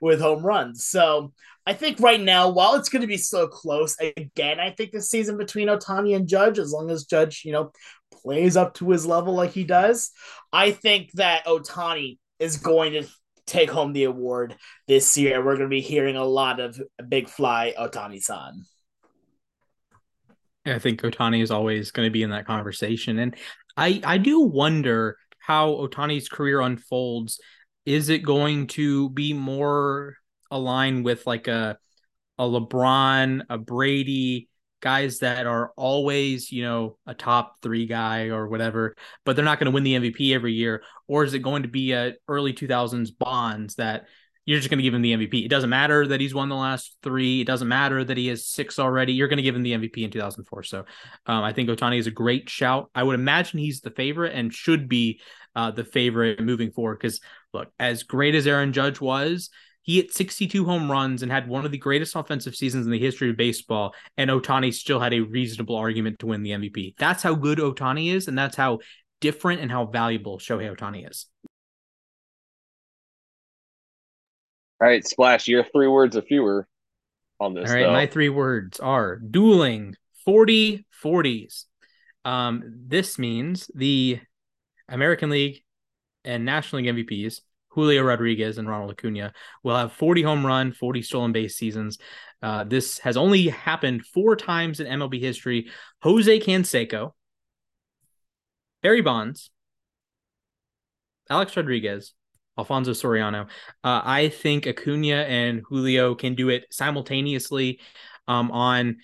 with home runs. So I think right now, while it's going to be so close, again, I think the season between Ohtani and Judge, as long as Judge, you know, plays up to his level like he does, I think that Ohtani is going to take home the award this year. We're going to be hearing a lot of Big Fly Ohtani san. I think Ohtani is always going to be in that conversation. And I, I do wonder how Ohtani's career unfolds. Is it going to be more aligned with like a a LeBron, a Brady, guys that are always, you know, a top three guy or whatever, but they're not going to win the MVP every year? Or is it going to be a early 2000s Bonds that you're just going to give him the MVP? It doesn't matter that he's won the last three. It doesn't matter that he has six already. You're going to give him the MVP in 2004. So um, I think Ohtani is a great shout. I would imagine he's the favorite and should be uh, the favorite moving forward because, look, as great as Aaron Judge was, he hit 62 home runs and had one of the greatest offensive seasons in the history of baseball. And Ohtani still had a reasonable argument to win the MVP. That's how good Ohtani is, and that's how different and how valuable Shohei Ohtani is. All right, Splash, your three words or fewer on this. All right, though. my three words are dueling 40 40s. Um, this means the American League and National League MVPs Julio Rodriguez and Ronald Acuna will have 40 home run, 40 stolen base seasons. Uh, this has only happened four times in MLB history. Jose Canseco, Barry Bonds, Alex Rodriguez, Alfonso Soriano. Uh, I think Acuna and Julio can do it simultaneously um, on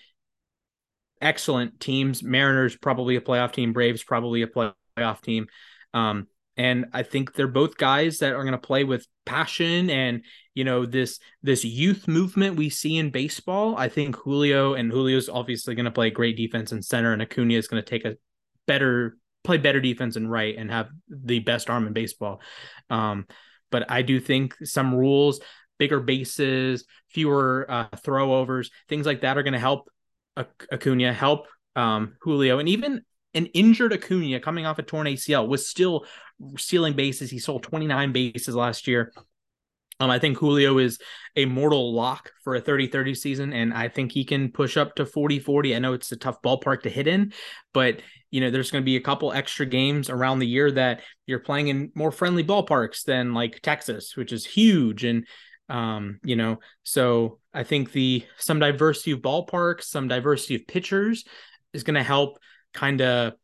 excellent teams. Mariners probably a playoff team. Braves probably a playoff team. Um, and I think they're both guys that are going to play with passion and you know this this youth movement we see in baseball. I think Julio and Julio's obviously going to play great defense in center, and Acuna is going to take a better play better defense in right and have the best arm in baseball. Um, but I do think some rules, bigger bases, fewer uh, throwovers, things like that are going to help Acuna, help um, Julio, and even an injured Acuna coming off a torn ACL was still stealing bases. He sold 29 bases last year. Um, I think Julio is a mortal lock for a 30 30 season, and I think he can push up to 40 40. I know it's a tough ballpark to hit in, but you know, there's going to be a couple extra games around the year that you're playing in more friendly ballparks than like Texas, which is huge. And, um, you know, so I think the some diversity of ballparks, some diversity of pitchers is going to help kind of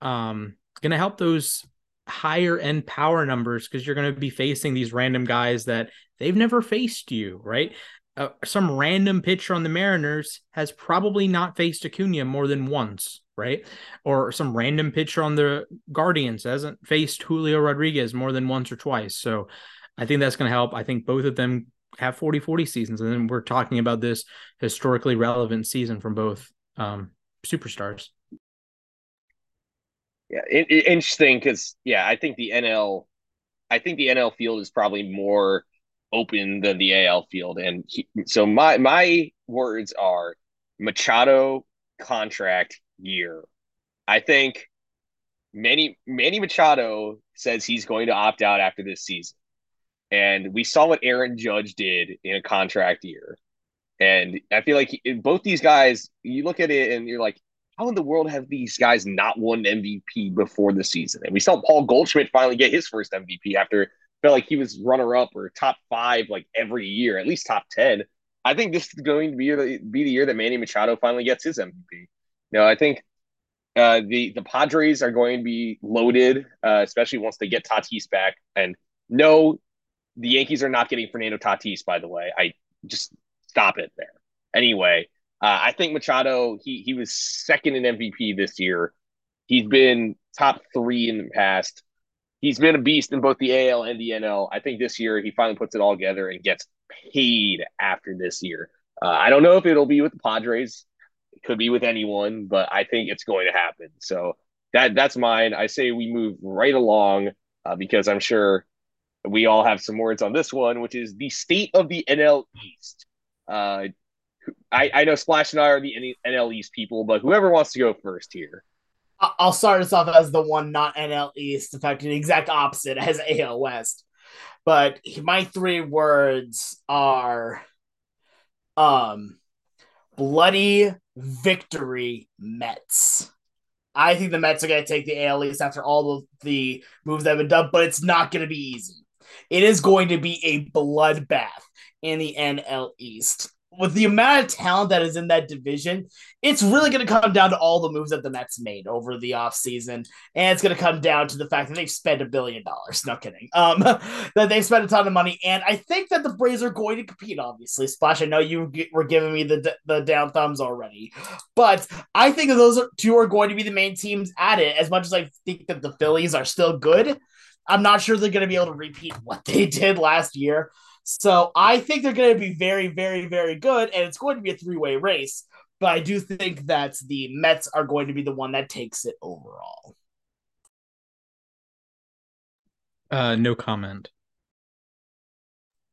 um going to help those higher end power numbers because you're going to be facing these random guys that they've never faced you, right? Uh, some random pitcher on the Mariners has probably not faced Acuna more than once, right? Or some random pitcher on the Guardians hasn't faced Julio Rodriguez more than once or twice. So I think that's going to help. I think both of them have 40 40 seasons. And then we're talking about this historically relevant season from both um, superstars. Yeah, it, it, interesting because yeah, I think the NL, I think the NL field is probably more open than the AL field, and he, so my my words are Machado contract year. I think Manny Manny Machado says he's going to opt out after this season, and we saw what Aaron Judge did in a contract year, and I feel like he, both these guys, you look at it and you're like, how in the world have these guys not won MVP before the season? And we saw Paul Goldschmidt finally get his first MVP after felt like he was runner up or top five like every year, at least top 10. I think this is going to be the, be the year that Manny Machado finally gets his MVP. Know, I think uh, the the Padres are going to be loaded, uh, especially once they get Tatis back. And no, the Yankees are not getting Fernando Tatis. By the way, I just stop it there. Anyway, uh, I think Machado he he was second in MVP this year. He's been top three in the past. He's been a beast in both the AL and the NL. I think this year he finally puts it all together and gets paid after this year. Uh, I don't know if it'll be with the Padres. It could be with anyone, but I think it's going to happen. So that that's mine. I say we move right along uh, because I'm sure we all have some words on this one, which is the state of the NL East. Uh, I, I know Splash and I are the NL East people, but whoever wants to go first here. I'll start us off as the one not NL East, in fact, the exact opposite as AL West. But my three words are um bloody victory Mets. I think the Mets are going to take the AL East after all the moves that have been done, but it's not going to be easy. It is going to be a bloodbath in the NL East with the amount of talent that is in that division, it's really going to come down to all the moves that the Mets made over the offseason. And it's going to come down to the fact that they've spent a billion dollars. No kidding. Um, that they spent a ton of money. And I think that the Braves are going to compete, obviously. Splash, I know you were giving me the, the down thumbs already. But I think those two are going to be the main teams at it. As much as I think that the Phillies are still good, I'm not sure they're going to be able to repeat what they did last year. So I think they're going to be very, very, very good, and it's going to be a three way race. But I do think that the Mets are going to be the one that takes it overall. Uh, no comment.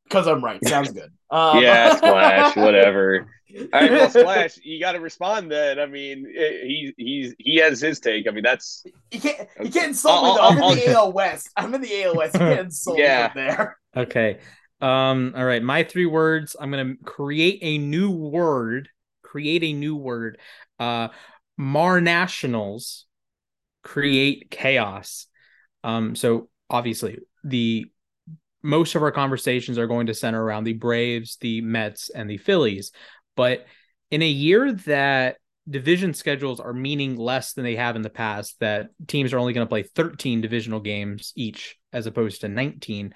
Because I'm right. Sounds good. Um... yeah, Splash, whatever. All right, well, Splash, you got to respond. Then, I mean, he he's he has his take. I mean, that's you can't you can't insult me. Though. I'm in the AL West. I'm in the AL West. You can't insult yeah. me there. Okay, um, all right, my three words. I'm gonna create a new word. Create a new word. Uh, Mar Nationals create chaos. Um, so obviously the most of our conversations are going to center around the Braves, the Mets, and the Phillies. But in a year that division schedules are meaning less than they have in the past, that teams are only going to play 13 divisional games each as opposed to 19.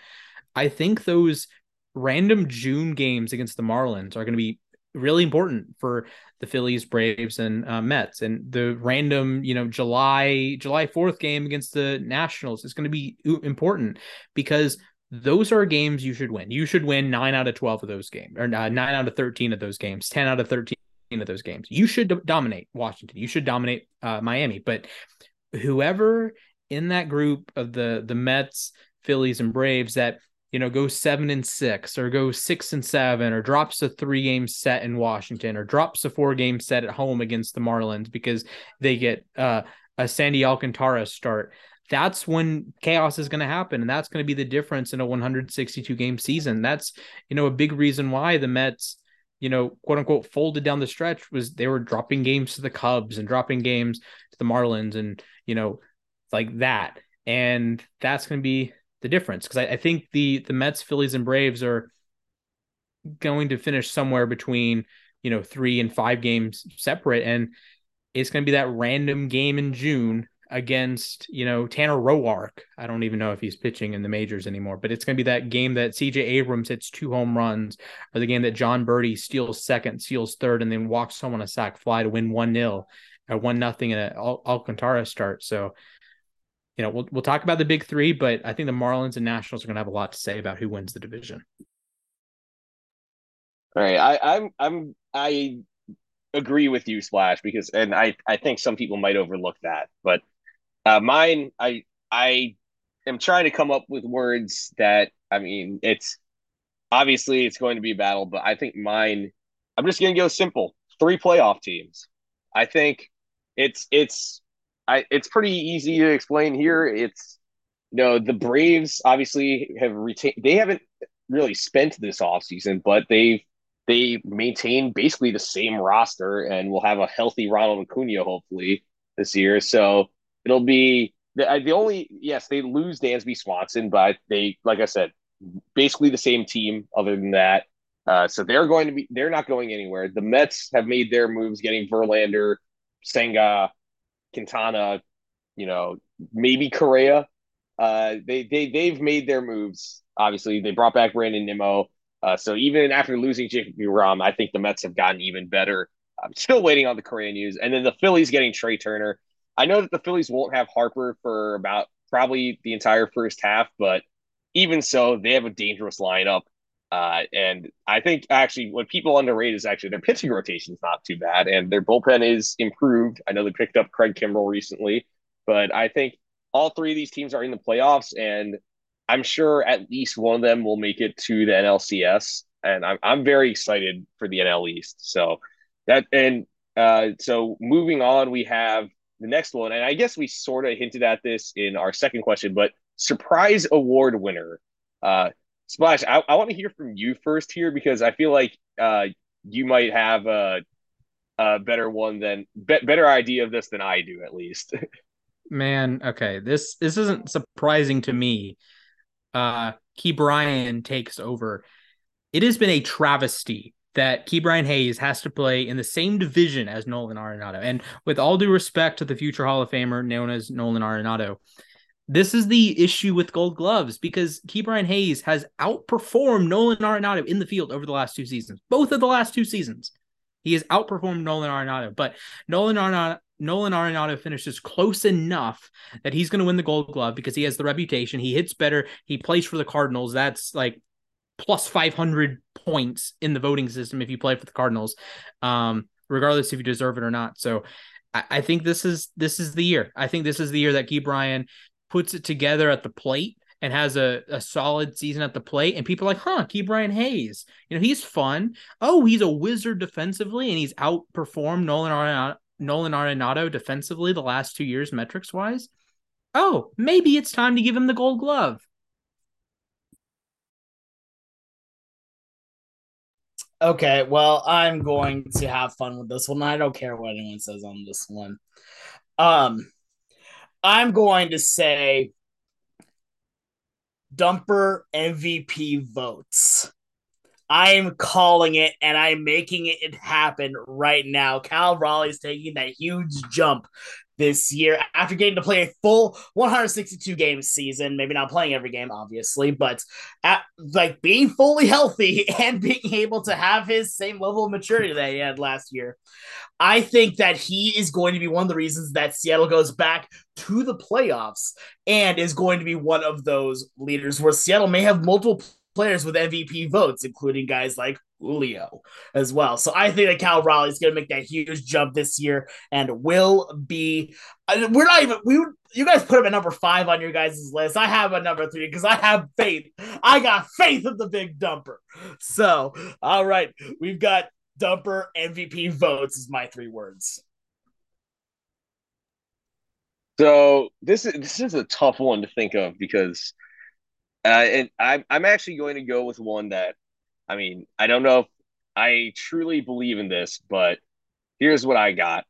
I think those random June games against the Marlins are going to be really important for the Phillies, Braves, and uh, Mets. And the random, you know, July July Fourth game against the Nationals is going to be important because those are games you should win. You should win nine out of twelve of those games, or uh, nine out of thirteen of those games, ten out of thirteen of those games. You should dominate Washington. You should dominate uh, Miami. But whoever in that group of the the Mets, Phillies, and Braves that you know, goes seven and six or goes six and seven or drops a three game set in Washington or drops a four game set at home against the Marlins because they get uh, a Sandy Alcantara start. That's when chaos is going to happen. And that's going to be the difference in a 162 game season. That's, you know, a big reason why the Mets, you know, quote unquote, folded down the stretch was they were dropping games to the Cubs and dropping games to the Marlins and, you know, like that. And that's going to be the difference because I, I, think the the Mets, Phillies, and Braves are going to finish somewhere between you know three and five games separate, and it's going to be that random game in June against you know Tanner Roark. I don't even know if he's pitching in the majors anymore, but it's going to be that game that CJ Abrams hits two home runs, or the game that Jon Berti steals second, steals third, and then walks home on a sac fly to win one 0 or one nothing in an Alcantara start. So you know, we'll we'll talk about the big three, but I think the Marlins and Nationals are going to have a lot to say about who wins the division. All right, I, I'm I'm I agree with you, Splash, because and I I think some people might overlook that, but uh, mine I I am trying to come up with words that I mean it's obviously it's going to be a battle, but I think mine I'm just going to go simple three playoff teams. I think it's it's I it's pretty easy to explain here. It's you know the Braves obviously have retained. They haven't really spent this offseason, but they've they maintain basically the same roster and will have a healthy Ronald Acuna hopefully this year. So it'll be the, the only yes they lose Dansby Swanson, but they like I said basically the same team. Other than that, Uh, so they're going to be they're not going anywhere. The Mets have made their moves, getting Verlander, Senga, Quintana, you know, maybe Correa. Uh, they they they've made their moves. Obviously, they brought back Brandon Nimmo. Uh, so even after losing Jacob Rom, I think the Mets have gotten even better. I'm still waiting on the Correa news, and then the Phillies getting Trea Turner. I know that the Phillies won't have Harper for about probably the entire first half, but even so, they have a dangerous lineup. Uh, and I think actually what people underrate is actually their pitching rotation is not too bad, and their bullpen is improved. I know they picked up Craig Kimbrel recently, but I think all three of these teams are in the playoffs, and I'm sure at least one of them will make it to the NLCS. And I'm I'm very excited for the NL East. So that and uh, so moving on, we have the next one, and I guess we sort of hinted at this in our second question, but surprise award winner. Uh, Splash, I, I want to hear from you first here because I feel like uh, you might have a, a better one than be, better idea of this than I do, at least. Man, okay, this this isn't surprising to me. Uh, Ke'Bryan takes over. It has been a travesty that Ke'Bryan Hayes has to play in the same division as Nolan Arenado. And with all due respect to the future Hall of Famer known as Nolan Arenado, this is the issue with gold gloves because Ke'Bryan Hayes has outperformed Nolan Arenado in the field over the last two seasons. Both of the last two seasons. He has outperformed Nolan Arenado, but Nolan Arenado Nolan Arenado finishes close enough that he's going to win the gold glove because he has the reputation. He hits better. He plays for the Cardinals. That's like plus 500 points in the voting system if you play for the Cardinals, um, regardless if you deserve it or not. So I, I, think this is this is the year. I think this is the year that Ke'Bryan puts it together at the plate and has a, a solid season at the plate. And people are like, huh, Ke'Bryan Hayes. You know, he's fun. Oh, he's a wizard defensively and he's outperformed Nolan Arenado, Nolan Arenado defensively the last two years, metrics wise. Oh, maybe it's time to give him the gold glove. Okay, well, I'm going to have fun with this one. I don't care what anyone says on this one. Um, I'm going to say dumper MVP votes. I'm calling it and I'm making it happen right now. Cal Raleigh's taking that huge jump this year after getting to play a full 162 game season. Maybe not playing every game, obviously, but at, like being fully healthy and being able to have his same level of maturity that he had last year. I think that he is going to be one of the reasons that Seattle goes back to the playoffs and is going to be one of those leaders where Seattle may have multiple players with MVP votes, including guys like Julio as well. So I think that Cal Raleigh is going to make that huge jump this year and will be. Uh, we're not even we. You guys put him at number five on your guys' list. I have a number three because I have faith. I got faith in the big dumper. So all right, we've got dumper MVP votes is my three words. So this is this is a tough one to think of because uh, and I'm I'm actually going to go with one that, I mean, I don't know if I truly believe in this, but here's what I got.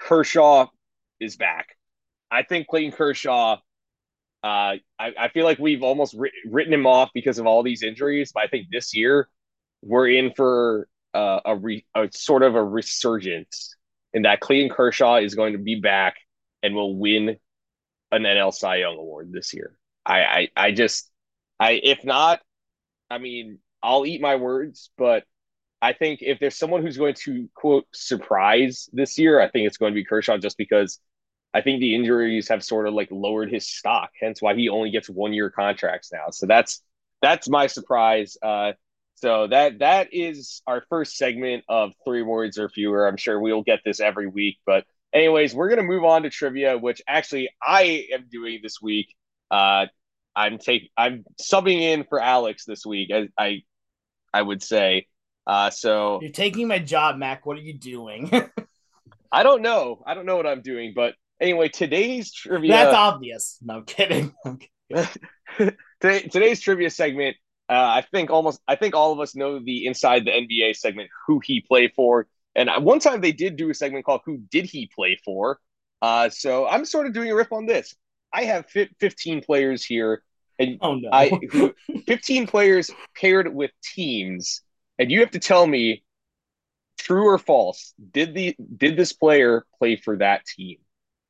Kershaw is back. I think Clayton Kershaw. Uh, I, I feel like we've almost ri- written him off because of all these injuries, but I think this year we're in for uh, a, re- a sort of a resurgence in that Clayton Kershaw is going to be back and will win an NL Cy Young award this year. I, I, I just, I, if not, I mean, I'll eat my words, but I think if there's someone who's going to quote surprise this year, I think it's going to be Kershaw just because I think the injuries have sort of like lowered his stock, hence why he only gets one year contracts now. So that's that's my surprise. Uh, so that that is our first segment of three words or fewer. I'm sure we'll get this every week, but anyways, we're gonna move on to trivia, which actually I am doing this week. Uh, I'm take I'm subbing in for Alex this week. I I, I would say. Uh, so you're taking my job, Mac. What are you doing? I don't know. I don't know what I'm doing, but anyway, today's trivia. That's obvious. No I'm kidding. I'm kidding. Today, today's trivia segment. Uh, I think almost. I think all of us know the inside the NBA segment, who he played for, and one time they did do a segment called "Who Did He Play For." Uh, so I'm sort of doing a riff on this. I have 15 players here And Oh no. I 15 players paired with teams, and you have to tell me true or false. Did the did this player play for that team?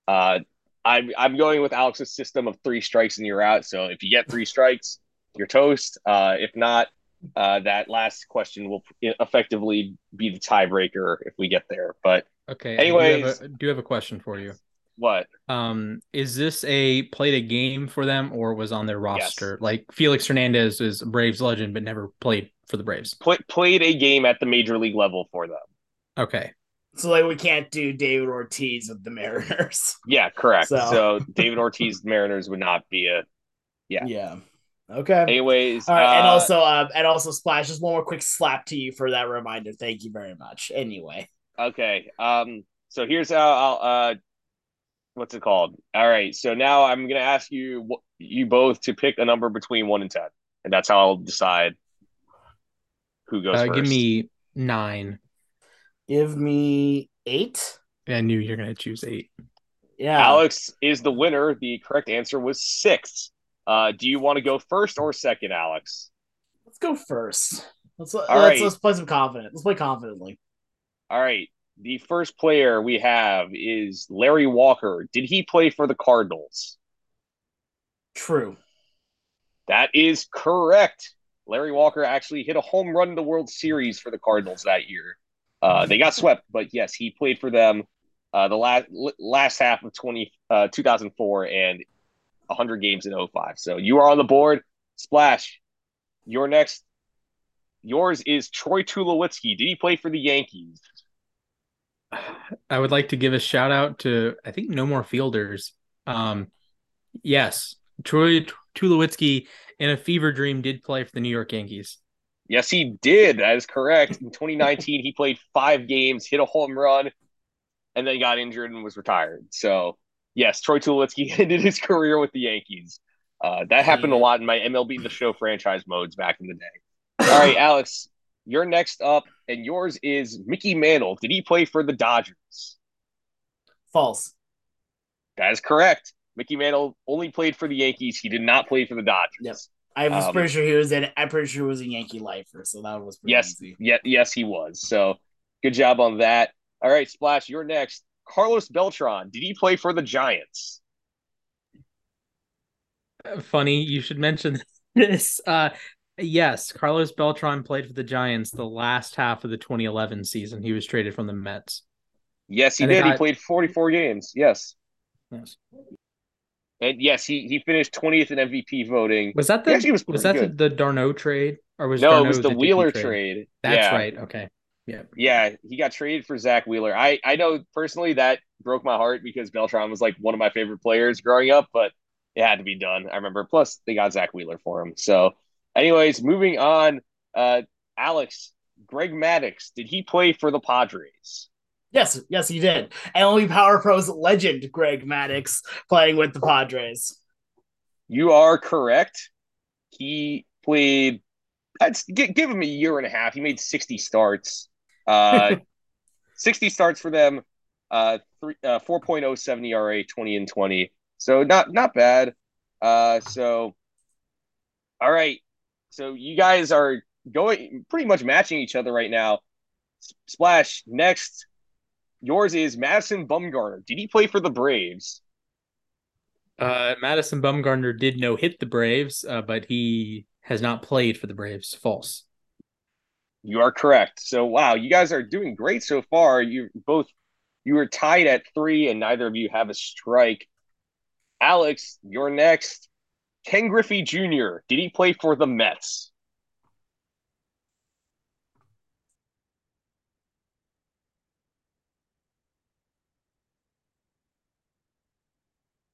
Uh, I'm I'm going with Alex's system of three strikes and you're out. So if you get three strikes, you're toast. Uh, if not, uh, that last question will effectively be the tiebreaker if we get there. But Okay. Anyways. I do have, a, do have a question for you. What? Um, is this a played a game for them or was on their roster? Like Felix Hernandez is a Braves legend, but never played for the Braves. Play, played a game at the major league level for them. Okay. so like we can't do David Ortiz with the Mariners. Yeah, correct. So- So, David Ortiz Mariners would not be a. Yeah. Yeah. Okay. Anyways, All right, and uh, also, uh, and also, Splash. Just one more quick slap to you for that reminder. Thank you very much. Anyway, Okay. Um. So here's how I'll. Uh, what's it called? All right. So now I'm gonna ask you you both to pick a number between one and ten, and that's how I'll decide who goes Uh, first. give me nine. give me eight. I knew you're gonna choose eight. Yeah, Alex is the winner. The correct answer was six. Uh, do you want to go first or second, Alex? let's go first. Let's let's, right. let's play some confident. Let's play confidently. All right. The first player we have is Larry Walker. Did he play for the Cardinals? True. That is correct. Larry Walker actually hit a home run in the World Series for the Cardinals that year. Uh, they got swept, but yes, he played for them uh, the last last half of 20, uh, 2004 and 100 games in 05. So you are on the board. Splash. Your next, yours is Troy Tulowitzki. Did he play for the Yankees? I would like to give a shout out to I think No More Fielders. Um, yes, Troy Tulowitzki in a fever dream did play for the New York Yankees. Yes, he did. That is correct. In 2019, he played five games, hit a home run, and then got injured and was retired. So, yes, Troy Tulowitzki ended his career with the Yankees. Uh, that happened a lot in my MLB The Show franchise modes back in the day. All right, Alex, you're next up, and yours is Mickey Mantle. Did he play for the Dodgers? False. That is correct. Mickey Mantle only played for the Yankees. He did not play for the Dodgers. Yep. I was Um, pretty sure he was in. I'm pretty sure he was a Yankee lifer, so that was pretty Yes, easy. yeah, yes, he was. So good job on that. All right, Splash, you're next. Carlos Beltran, did he play for the Giants? Uh, Funny, you should mention this. Uh, yes, Carlos Beltran played for the Giants the last half of the 2011 season. He was traded from the Mets. Yes, he And did. He played 44 games. Yes. Yes. And yes, he, he finished 20th in MVP voting. Was that the was was, that good. the, the d'Arnaud trade or was no, d'Arnaud it was the DP Wheeler trade. That's yeah. right. Okay. Yeah. Yeah, he got traded for Zack Wheeler. I, I know personally that broke my heart because Beltran was like one of my favorite players growing up, but it had to be done. I remember. Plus, they got Zack Wheeler for him. So, anyways, moving on. Uh, Alex, Greg Maddux, did he play for the Padres? Yes, yes, he did. MLB Power Pros legend Greg Maddux playing with the Padres. You are correct. He played. Give, give him a year and a half. He made sixty starts. Uh, sixty starts for them. Uh, three, uh, four point oh seven ERA, twenty and twenty. So not not bad. Uh, so all right. So you guys are going pretty much matching each other right now. Splash next. Yours is Madison Bumgarner. Did he play for the Braves? Uh, Madison Bumgarner did no hit the Braves, uh, but he has not played for the Braves. False. You are correct. So wow, you guys are doing great so far. You both you were tied at three, and neither of you have a strike. Alex, you're next. Ken Griffey Jr. Did he play for the Mets?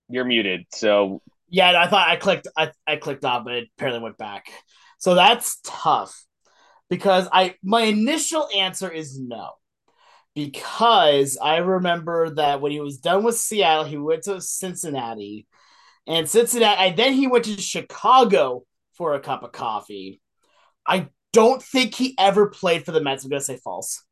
You're muted. So Yeah, I thought I clicked I, I clicked off, but it apparently went back. So that's tough because I my initial answer is no. Because I remember that when he was done with Seattle, he went to Cincinnati. And Cincinnati, and then he went to Chicago for a cup of coffee. I don't think he ever played for the Mets. I'm gonna say false.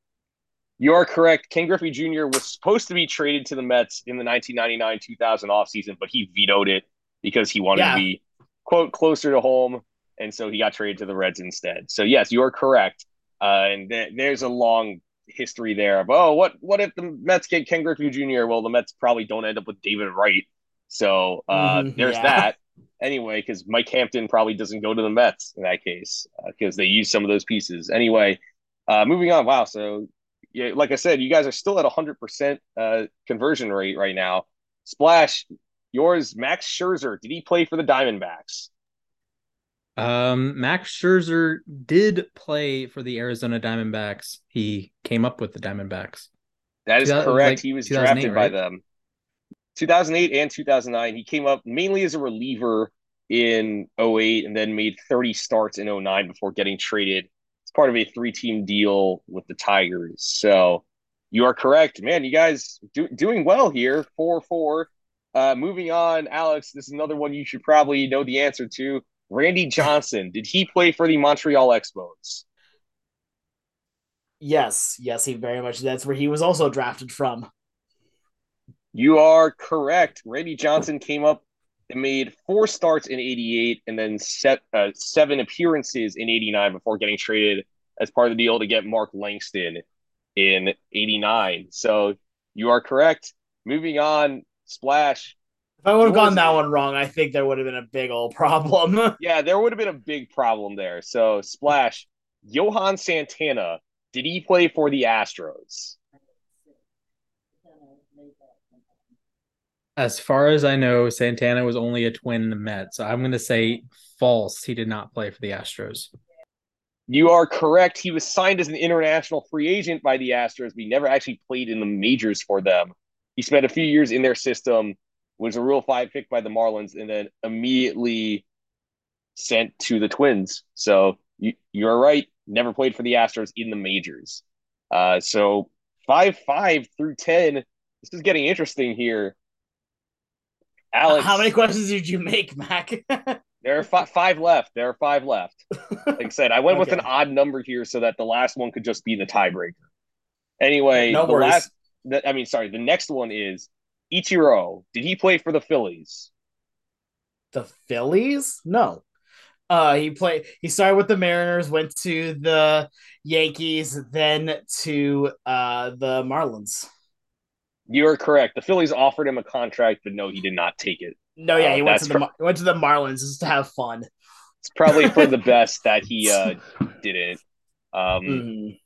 You are correct. Ken Griffey Jr. was supposed to be traded to the Mets in the 1999-2000 offseason, but he vetoed it because he wanted Yeah. to be quote closer to home, and so he got traded to the Reds instead. So yes, you are correct. Uh, and th- there's a long history there of oh, what what if the Mets get Ken Griffey Jr. Well, the Mets probably don't end up with David Wright. So uh, Mhm, there's yeah. that. Anyway, because Mike Hampton probably doesn't go to the Mets in that case because they use some of those pieces. Anyway, uh, moving on. Wow. So yeah, like I said, you guys are still at 100% uh, conversion rate right now. Splash, yours, Max Scherzer. Did he play for the Diamondbacks? Um, Max Scherzer did play for the Arizona Diamondbacks. He came up with the Diamondbacks. That is correct. like he was 2008, drafted by them. 2008 and 2009. He came up mainly as a reliever in 08 and then made 30 starts in 09 before getting traded. It's part of a three team deal with the Tigers. So you are correct. Man, you guys do, doing well here. 4 4. Uh, moving on, Alex, this is another one you should probably know the answer to. Randy Johnson, did he play for the Montreal Expos? Yes, yes, he very much. That's where he was also drafted from. You are correct. Randy Johnson came up and made four starts in 88 and then set uh, seven appearances in 89 before getting traded as part of the deal to get Mark Langston in 89. So you are correct. Moving on, Splash. If I would have gone that one wrong, I think there would have been a big old problem. Yeah, there would have been a big problem there. So, Splash, Johan Santana, did he play for the Astros? As far as I know, Santana was only a twin in the Mets. So I'm going to say false. He did not play for the Astros. You are correct. He was signed as an international free agent by the Astros, but he never actually played in the majors for them. He spent a few years in their system, was a Rule 5 pick by the Marlins, and then immediately sent to the Twins. So you, you're right. Never played for the Astros in the majors. Uh, so 5 5 through 10. This is getting interesting here. Alex, How many questions did you make, Mac? there are fi- five left. There are five left. Like I said, I went with an odd number here so that the last one could just be the tiebreaker. Anyway, No the worries. last, the, I mean, sorry, the next one is Ichiro. Did he play for the Phillies? the Phillies? No. Uh, he played. He started with the Mariners, went to the Yankees, then to uh the Marlins. You are correct. The Phillies offered him a contract, but no, he did not take it. No, yeah, Uh, he went to the for- Mar- he went to the Marlins just to have fun. It's probably for the best that he uh, didn't. Um, Mhm.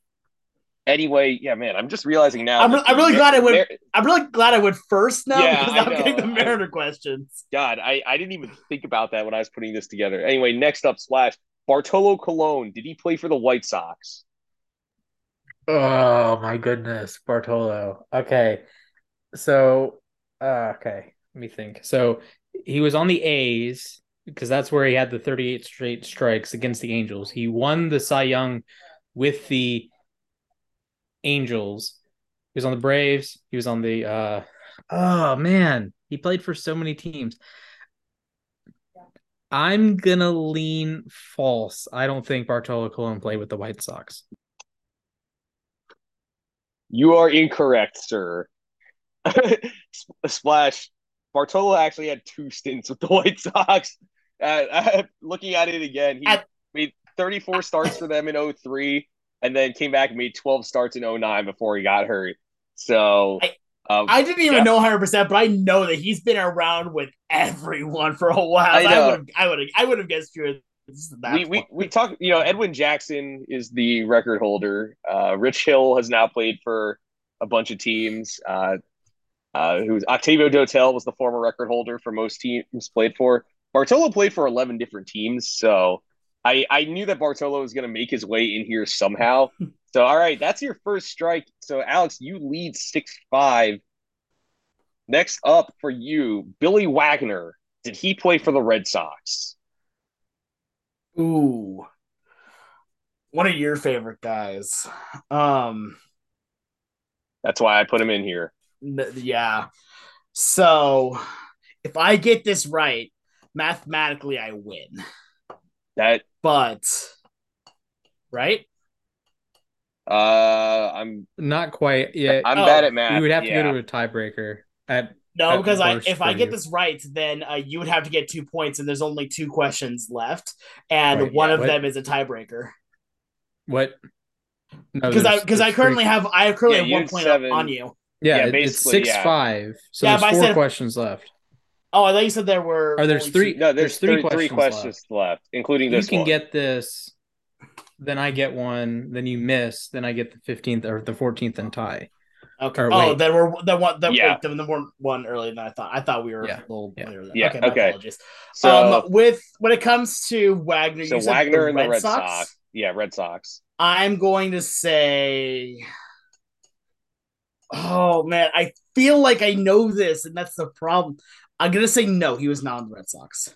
Anyway, yeah, man, I'm just realizing now. I'm re- I'm really Mar- glad I went- Mar- I'm really glad I went first now Yeah, because I I'm getting the know. Mariner questions. God, I, I didn't even think about that when I was putting this together. Anyway, next up, Splash. Bartolo Colon, did he play for the White Sox? Oh my goodness, Bartolo. Okay. So, uh, okay, let me think. So he was on the A's because that's where he had the 38 straight strikes against the Angels. He won the Cy Young with the Angels. He was on the Braves. He was on the uh oh man, he played for so many teams. I'm gonna lean false. I don't think Bartolo Colon played with the White Sox. You are incorrect, sir. Splash. Bartolo actually had two stints with the White Sox. Uh, looking at it again, he made 34 starts for them in 03 and then came back and made 12 starts in 09 before he got hurt. So, I- um, I didn't even Yeah. know 100, percent but I know that he's been around with everyone for a while. I would have, I would have, I would have guessed you. we, we we talk you know edwin jackson is the record holder uh rich hill has now played for a bunch of teams uh uh who's octavio dotel was the former record holder for most teams played for. Bartolo played for 11 different teams so i i knew that bartolo was going to make his way in here somehow. So all right that's your first strike. So alex you lead six five. Next up for you billy wagner. Did he play for the red sox? Ooh. One of your favorite guys. Um that's why i put him in here yeah. So if I get this right, mathematically I win. that But right? Uh, I'm Not quite. yet. I'm Oh, bad at math. You would have to yeah. go to a tiebreaker at No, At because I if I get you. this right, then uh, you would have to get two points, and there's only two questions left, and Right, one yeah. of What- them is a tiebreaker. What? No, Because I because I currently three- have I currently Yeah, have you one had point seven. on you. Yeah, Yeah, it- it's six yeah. five. So Yeah, there's four said- questions left. Oh, I thought you said there were. Or there's three- two- No, There's there's, three three, three questions questions left, including this. You can one. get this, then I get one, then you miss, then I get the fifteenth or the fourteenth and tie. Okay. or oh, wait. there were there one there, Yeah. wait, there were one earlier than I thought. I thought we were Yeah. a little Yeah. later than Yeah, Okay, okay. apologies. so, um, with when it comes to Wagner, so you said Wagner the and Red, the Red Sox? Sox. Yeah, Red Sox. I'm going to say. Oh man, I feel like I know this, and that's the problem. I'm gonna say no. He was not on the Red Sox.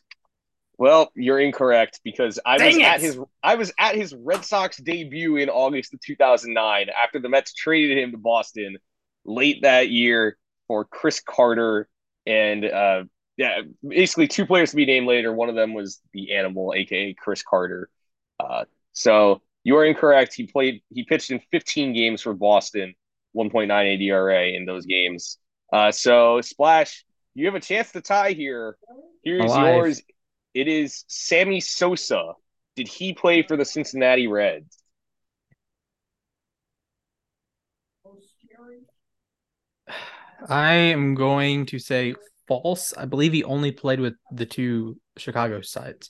Well, you're incorrect because I was Dang at his I was at his Red Sox debut in August of 2009 after the Mets traded him to Boston late that year for Chris Carter and uh yeah, basically two players to be named later. One of them was the Animal, aka Chris Carter. Uh, so you are incorrect. He played. He pitched in 15 games for Boston, 1.98 ERA in those games. Uh, so Splash, you have a chance to tie here. Here's Alive. yours. It is Sammy Sosa. Did he play for the Cincinnati Reds? I am going to say false. I believe he only played with the two Chicago sides.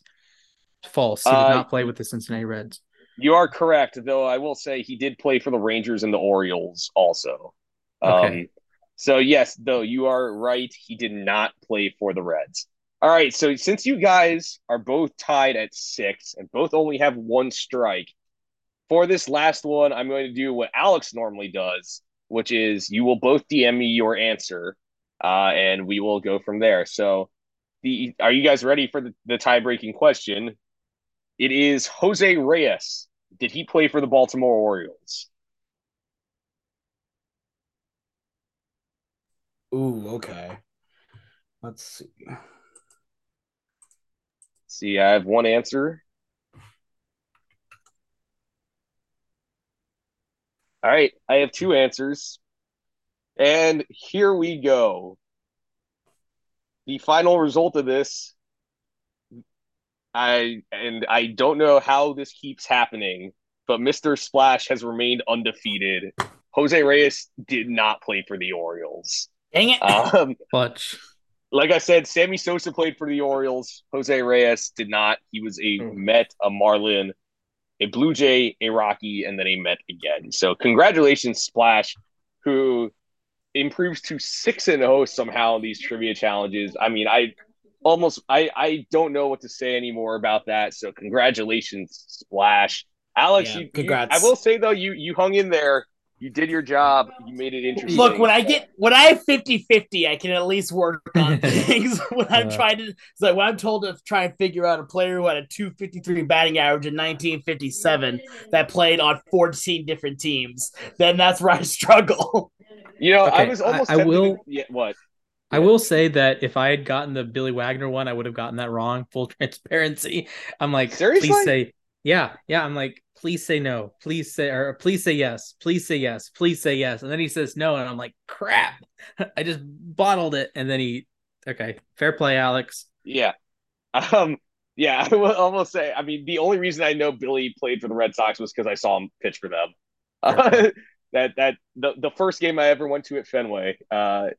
False. He did Uh, not play with the Cincinnati Reds. You are correct, though. I will say he did play for the Rangers and the Orioles also. Um, Okay. So yes, though you are right, he did not play for the Reds. All right. So since you guys are both tied at six and both only have one strike, for this last one, I'm going to do what Alex normally does, which is you will both DM me your answer, uh, and we will go from there. So, the are you guys ready for the, the tie breaking question? It is Jose Reyes. Did he play for the Baltimore Orioles? Ooh, okay. Let's see. See, I have one answer. All right, I have two answers. And here we go. The final result of this I and I don't know how this keeps happening, but Mr. Splash has remained undefeated. Jose Reyes did not play for the Orioles. Dang it! Um, Clutch. like I said, Sammy Sosa played for the Orioles. Jose Reyes did not. He was a Oh. Met, a Marlin, a Blue Jay, a Rocky, and then a Met again. So congratulations, Splash, who improves to six and zero somehow in these trivia challenges. I mean, I almost I I don't know what to say anymore about that. So congratulations, Splash. Alex, Yeah, you, you- congrats. I will say though, you you hung in there. You did your job. You made it interesting. Look, when I get when I have 50-50, I can at least work on things. when I'm Uh. trying to it's like when I'm told to try and figure out a player who had a 253 batting average in 1957 that played on 14 different teams, then that's where I struggle. You know, I was almost I tempted will- to- yeah, what? I will say that if I had gotten the Billy Wagner one, I would have gotten that wrong. Full transparency. I'm like, Seriously? please say, yeah, yeah. I'm like, please say no, please say, or please say yes, please say yes, please say yes. And then he says no, and I'm like, crap. I just bottled it, and then he, okay, fair play, Alex. Yeah. Um, yeah, I will almost say, I mean, the only reason I know Billy played for the Red Sox was because I saw him pitch for them. Uh, that that the, the first game I ever went to at Fenway. Uh,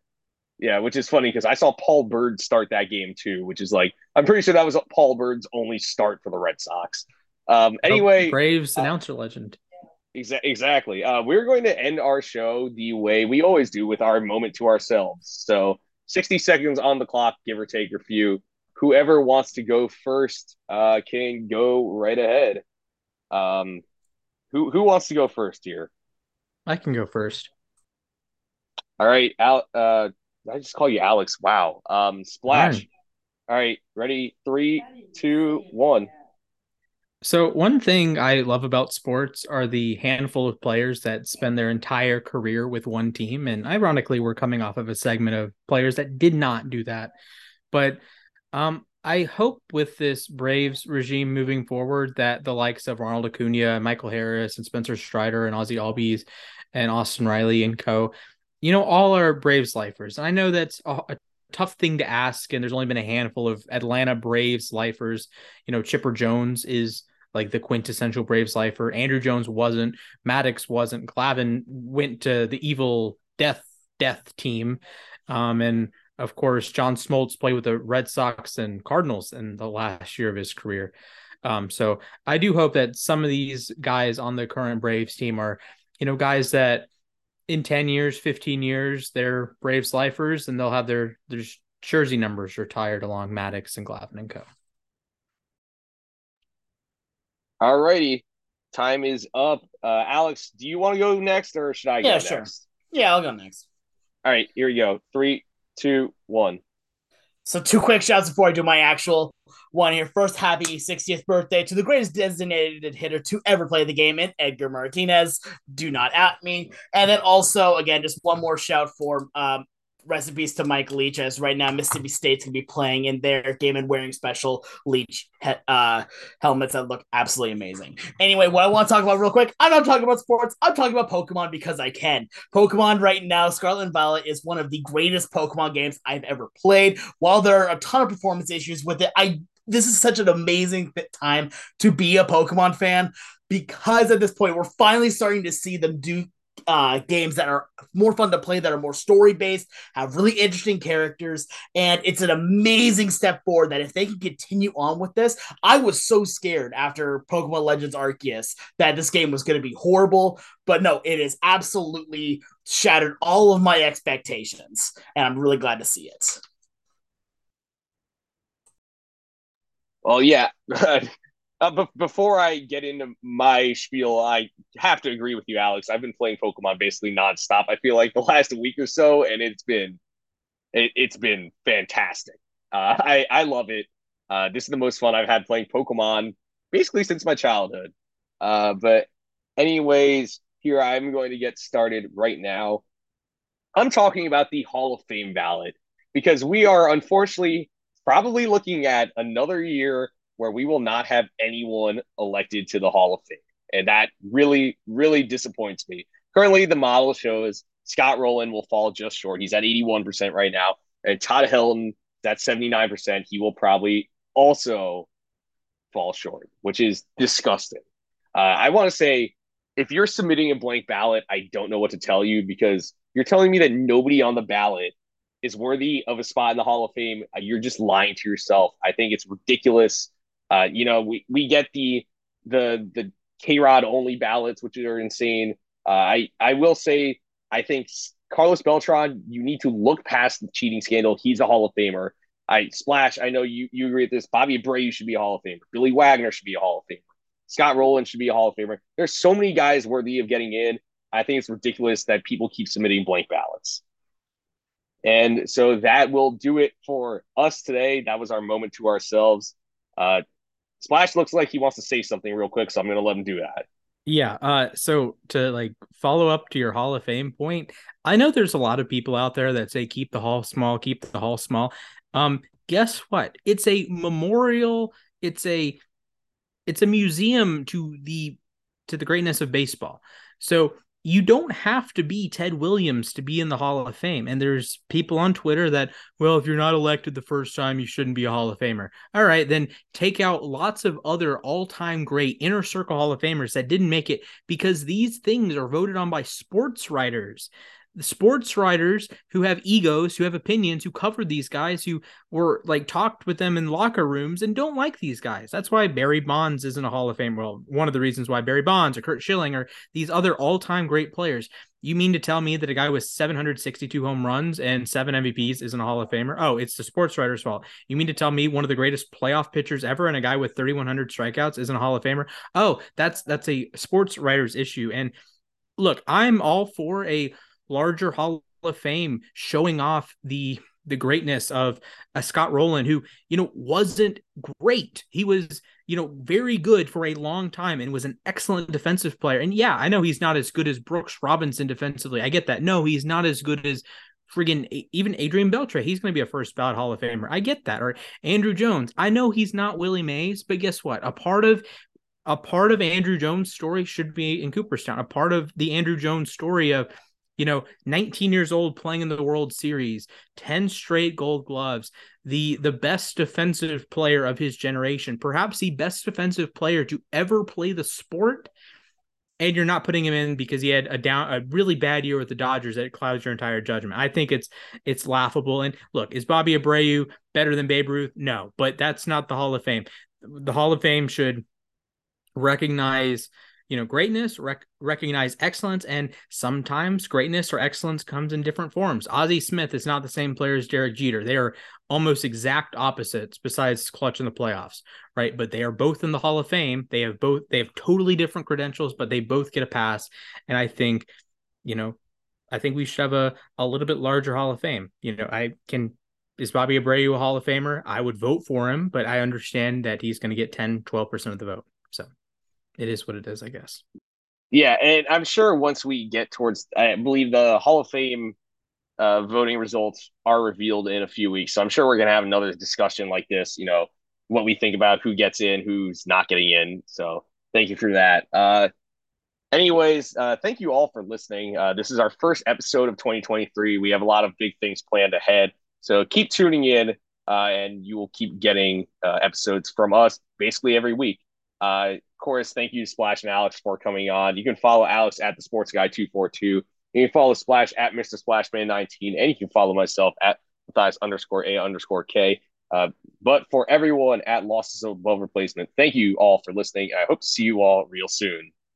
yeah, which is funny because I saw Paul Byrd start that game too, which is like I'm pretty sure that was Paul Byrd's only start for the Red Sox. Um, anyway, Braves uh, announcer legend. Exa- exactly. Uh, we're going to end our show the way we always do with our moment to ourselves. So, 60 seconds on the clock, give or take a few. Whoever wants to go first uh, can go right ahead. Um, who who wants to go first here? I can go first. All right, out. Uh, I just call you Alex. Wow. Um, splash. All right, ready? Three, two, one. So one thing I love about sports are the handful of players that spend their entire career with one team. And ironically, we're coming off of a segment of players that did not do that. But um, I hope with this Braves regime moving forward that the likes of Ronald Acuna, Michael Harris, and Spencer Strider and Ozzie Albies and Austin Riley and co you know, all our Braves lifers. And I know that's a, a, tough thing to ask, and there's only been a handful of Atlanta Braves lifers. You know, Chipper Jones is like the quintessential Braves lifer. Andruw Jones wasn't. Maddux wasn't. Glavine went to the evil death death team, um, and of course, John Smoltz played with the Red Sox and Cardinals in the last year of his career. Um, so I do hope that some of these guys on the current Braves team are, you know, guys that in 10 years, 15 years, they're Braves lifers and they'll have their, their jersey numbers retired along Maddux and Glavine and Co. All righty. Time is up. Uh, Alex, do you want to go next or should I yeah, go sure. next? Yeah, I'll go next. All right, here we go. Three, two, one. So two quick shouts before I do my actual one here. First, happy 60th birthday to the greatest designated hitter to ever play the game in Edgar Martinez. Do not at me. And then also, again, just one more shout for um, recipes to Mike Leach, as right now Mississippi State's gonna be playing in their game and wearing special Leach he- uh, helmets that look absolutely amazing. Anyway, what I want to talk about real quick, I'm not talking about sports. I'm talking about Pokemon because I can. Pokemon right now, Scarlet and Violet is one of the greatest Pokemon games I've ever played. While there are a ton of performance issues with it, I this is such an amazing time to be a Pokemon fan because at this point we're finally starting to see them do uh, games that are more fun to play, that are more story based, have really interesting characters, and it's an amazing step forward. That if they can continue on with this, I was so scared after Pokemon Legends Arceus that this game was going to be horrible, but no, it has absolutely shattered all of my expectations, and I'm really glad to see it. Well, yeah. Uh, b- before I get into my spiel, I have to agree with you, Alex. I've been playing Pokemon basically nonstop. I feel like the last week or so, and it's been it, has been fantastic. Uh, I I love it. Uh, this is the most fun I've had playing Pokemon basically since my childhood. Uh, but anyways, here I'm going to get started right now. I'm talking about the Hall of Fame ballot because we are unfortunately probably looking at another year where we will not have anyone elected to the Hall of Fame. And that really, really disappoints me. Currently, the model shows Scott Rolen will fall just short. He's at 81% right now. And Todd Helton, that's 79%. He will probably also fall short, which is disgusting. Uh, I want to say if you're submitting a blank ballot, I don't know what to tell you because you're telling me that nobody on the ballot is worthy of a spot in the Hall of Fame. Uh, you're just lying to yourself. I think it's ridiculous. Uh, you know, we, we get the the the K Rod only ballots, which are insane. Uh, I I will say I think Carlos Beltran, you need to look past the cheating scandal. He's a Hall of Famer. I splash. I know you you agree with this. Bobby Abreu should be a Hall of Famer. Billy Wagner should be a Hall of Famer. Scott Rolen should be a Hall of Famer. There's so many guys worthy of getting in. I think it's ridiculous that people keep submitting blank ballots. And so that will do it for us today. That was our moment to ourselves. Uh, Splash looks like he wants to say something real quick, so I'm going to let him do that. Yeah. Uh, so to like follow up to your Hall of Fame point, I know there's a lot of people out there that say keep the hall small, keep the hall small. Um, guess what? It's a memorial. It's a it's a museum to the to the greatness of baseball. So you don't have to be Ted Williams to be in the Hall of Fame. And there's people on Twitter that, well, if you're not elected the first time, you shouldn't be a Hall of Famer. All right, then take out lots of other all time great inner circle Hall of Famers that didn't make it because these things are voted on by sports writers the sports writers who have egos, who have opinions, who covered these guys, who were like talked with them in locker rooms and don't like these guys. That's why Barry Bonds isn't a Hall of Fame. Well, one of the reasons why Barry Bonds or Curt Schilling or these other all-time great players. You mean to tell me that a guy with 762 home runs and seven MVPs isn't a Hall of Famer? Oh, it's the sports writer's fault. You mean to tell me one of the greatest playoff pitchers ever and a guy with 3,100 strikeouts isn't a Hall of Famer? Oh, that's that's a sports writer's issue. And look, I'm all for a larger Hall of Fame showing off the the greatness of a uh, Scott Rolen, who, you know, wasn't great. He was, you know, very good for a long time and was an excellent defensive player. And yeah, I know he's not as good as Brooks Robinson defensively. I get that. No, he's not as good as friggin' even Adrian Beltre. He's going to be a first ballot Hall of Famer. I get that. Or Andruw Jones. I know he's not Willie Mays, but guess what? A part of a part of Andruw Jones' story should be in Cooperstown. A part of the Andruw Jones story of you know 19 years old playing in the world series 10 straight gold gloves the the best defensive player of his generation perhaps the best defensive player to ever play the sport and you're not putting him in because he had a down a really bad year with the Dodgers that clouds your entire judgment. I think it's it's laughable. And look, is Bobby Abreu better than Babe Ruth? No, but that's not the Hall of Fame. The Hall of Fame should recognize you know greatness rec- recognize excellence and sometimes greatness or excellence comes in different forms. Ozzie smith is not the same player as derek jeter. They are almost exact opposites besides clutch in the playoffs right? But they are both in the hall of fame. They have both they have totally different credentials but they both get a pass. And i think you know i think we should have a, a little bit larger hall of fame. You know i can is Bobby Abreu a Hall of Famer? I would vote for him, but I understand that he's going to get 10, 12% of the vote. It is what it is, I guess. Yeah, and I'm sure once we get towards, I believe the Hall of Fame uh, voting results are revealed in a few weeks. So I'm sure we're going to have another discussion like this, you know, what we think about who gets in, who's not getting in. So thank you for that. Uh, anyways, uh, thank you all for listening. Uh, this is our first episode of 2023. We have a lot of big things planned ahead. So keep tuning in, uh, and you will keep getting uh, episodes from us basically every week. Uh, of course, thank you Splash and Alex for coming on. You can follow Alex at the Sports Guy 242. You can follow Splash at Mr. Splashman19, and you can follow myself at Matthias underscore A underscore K. Uh, but for everyone at Losses of Above Replacement, thank you all for listening. I hope to see you all real soon.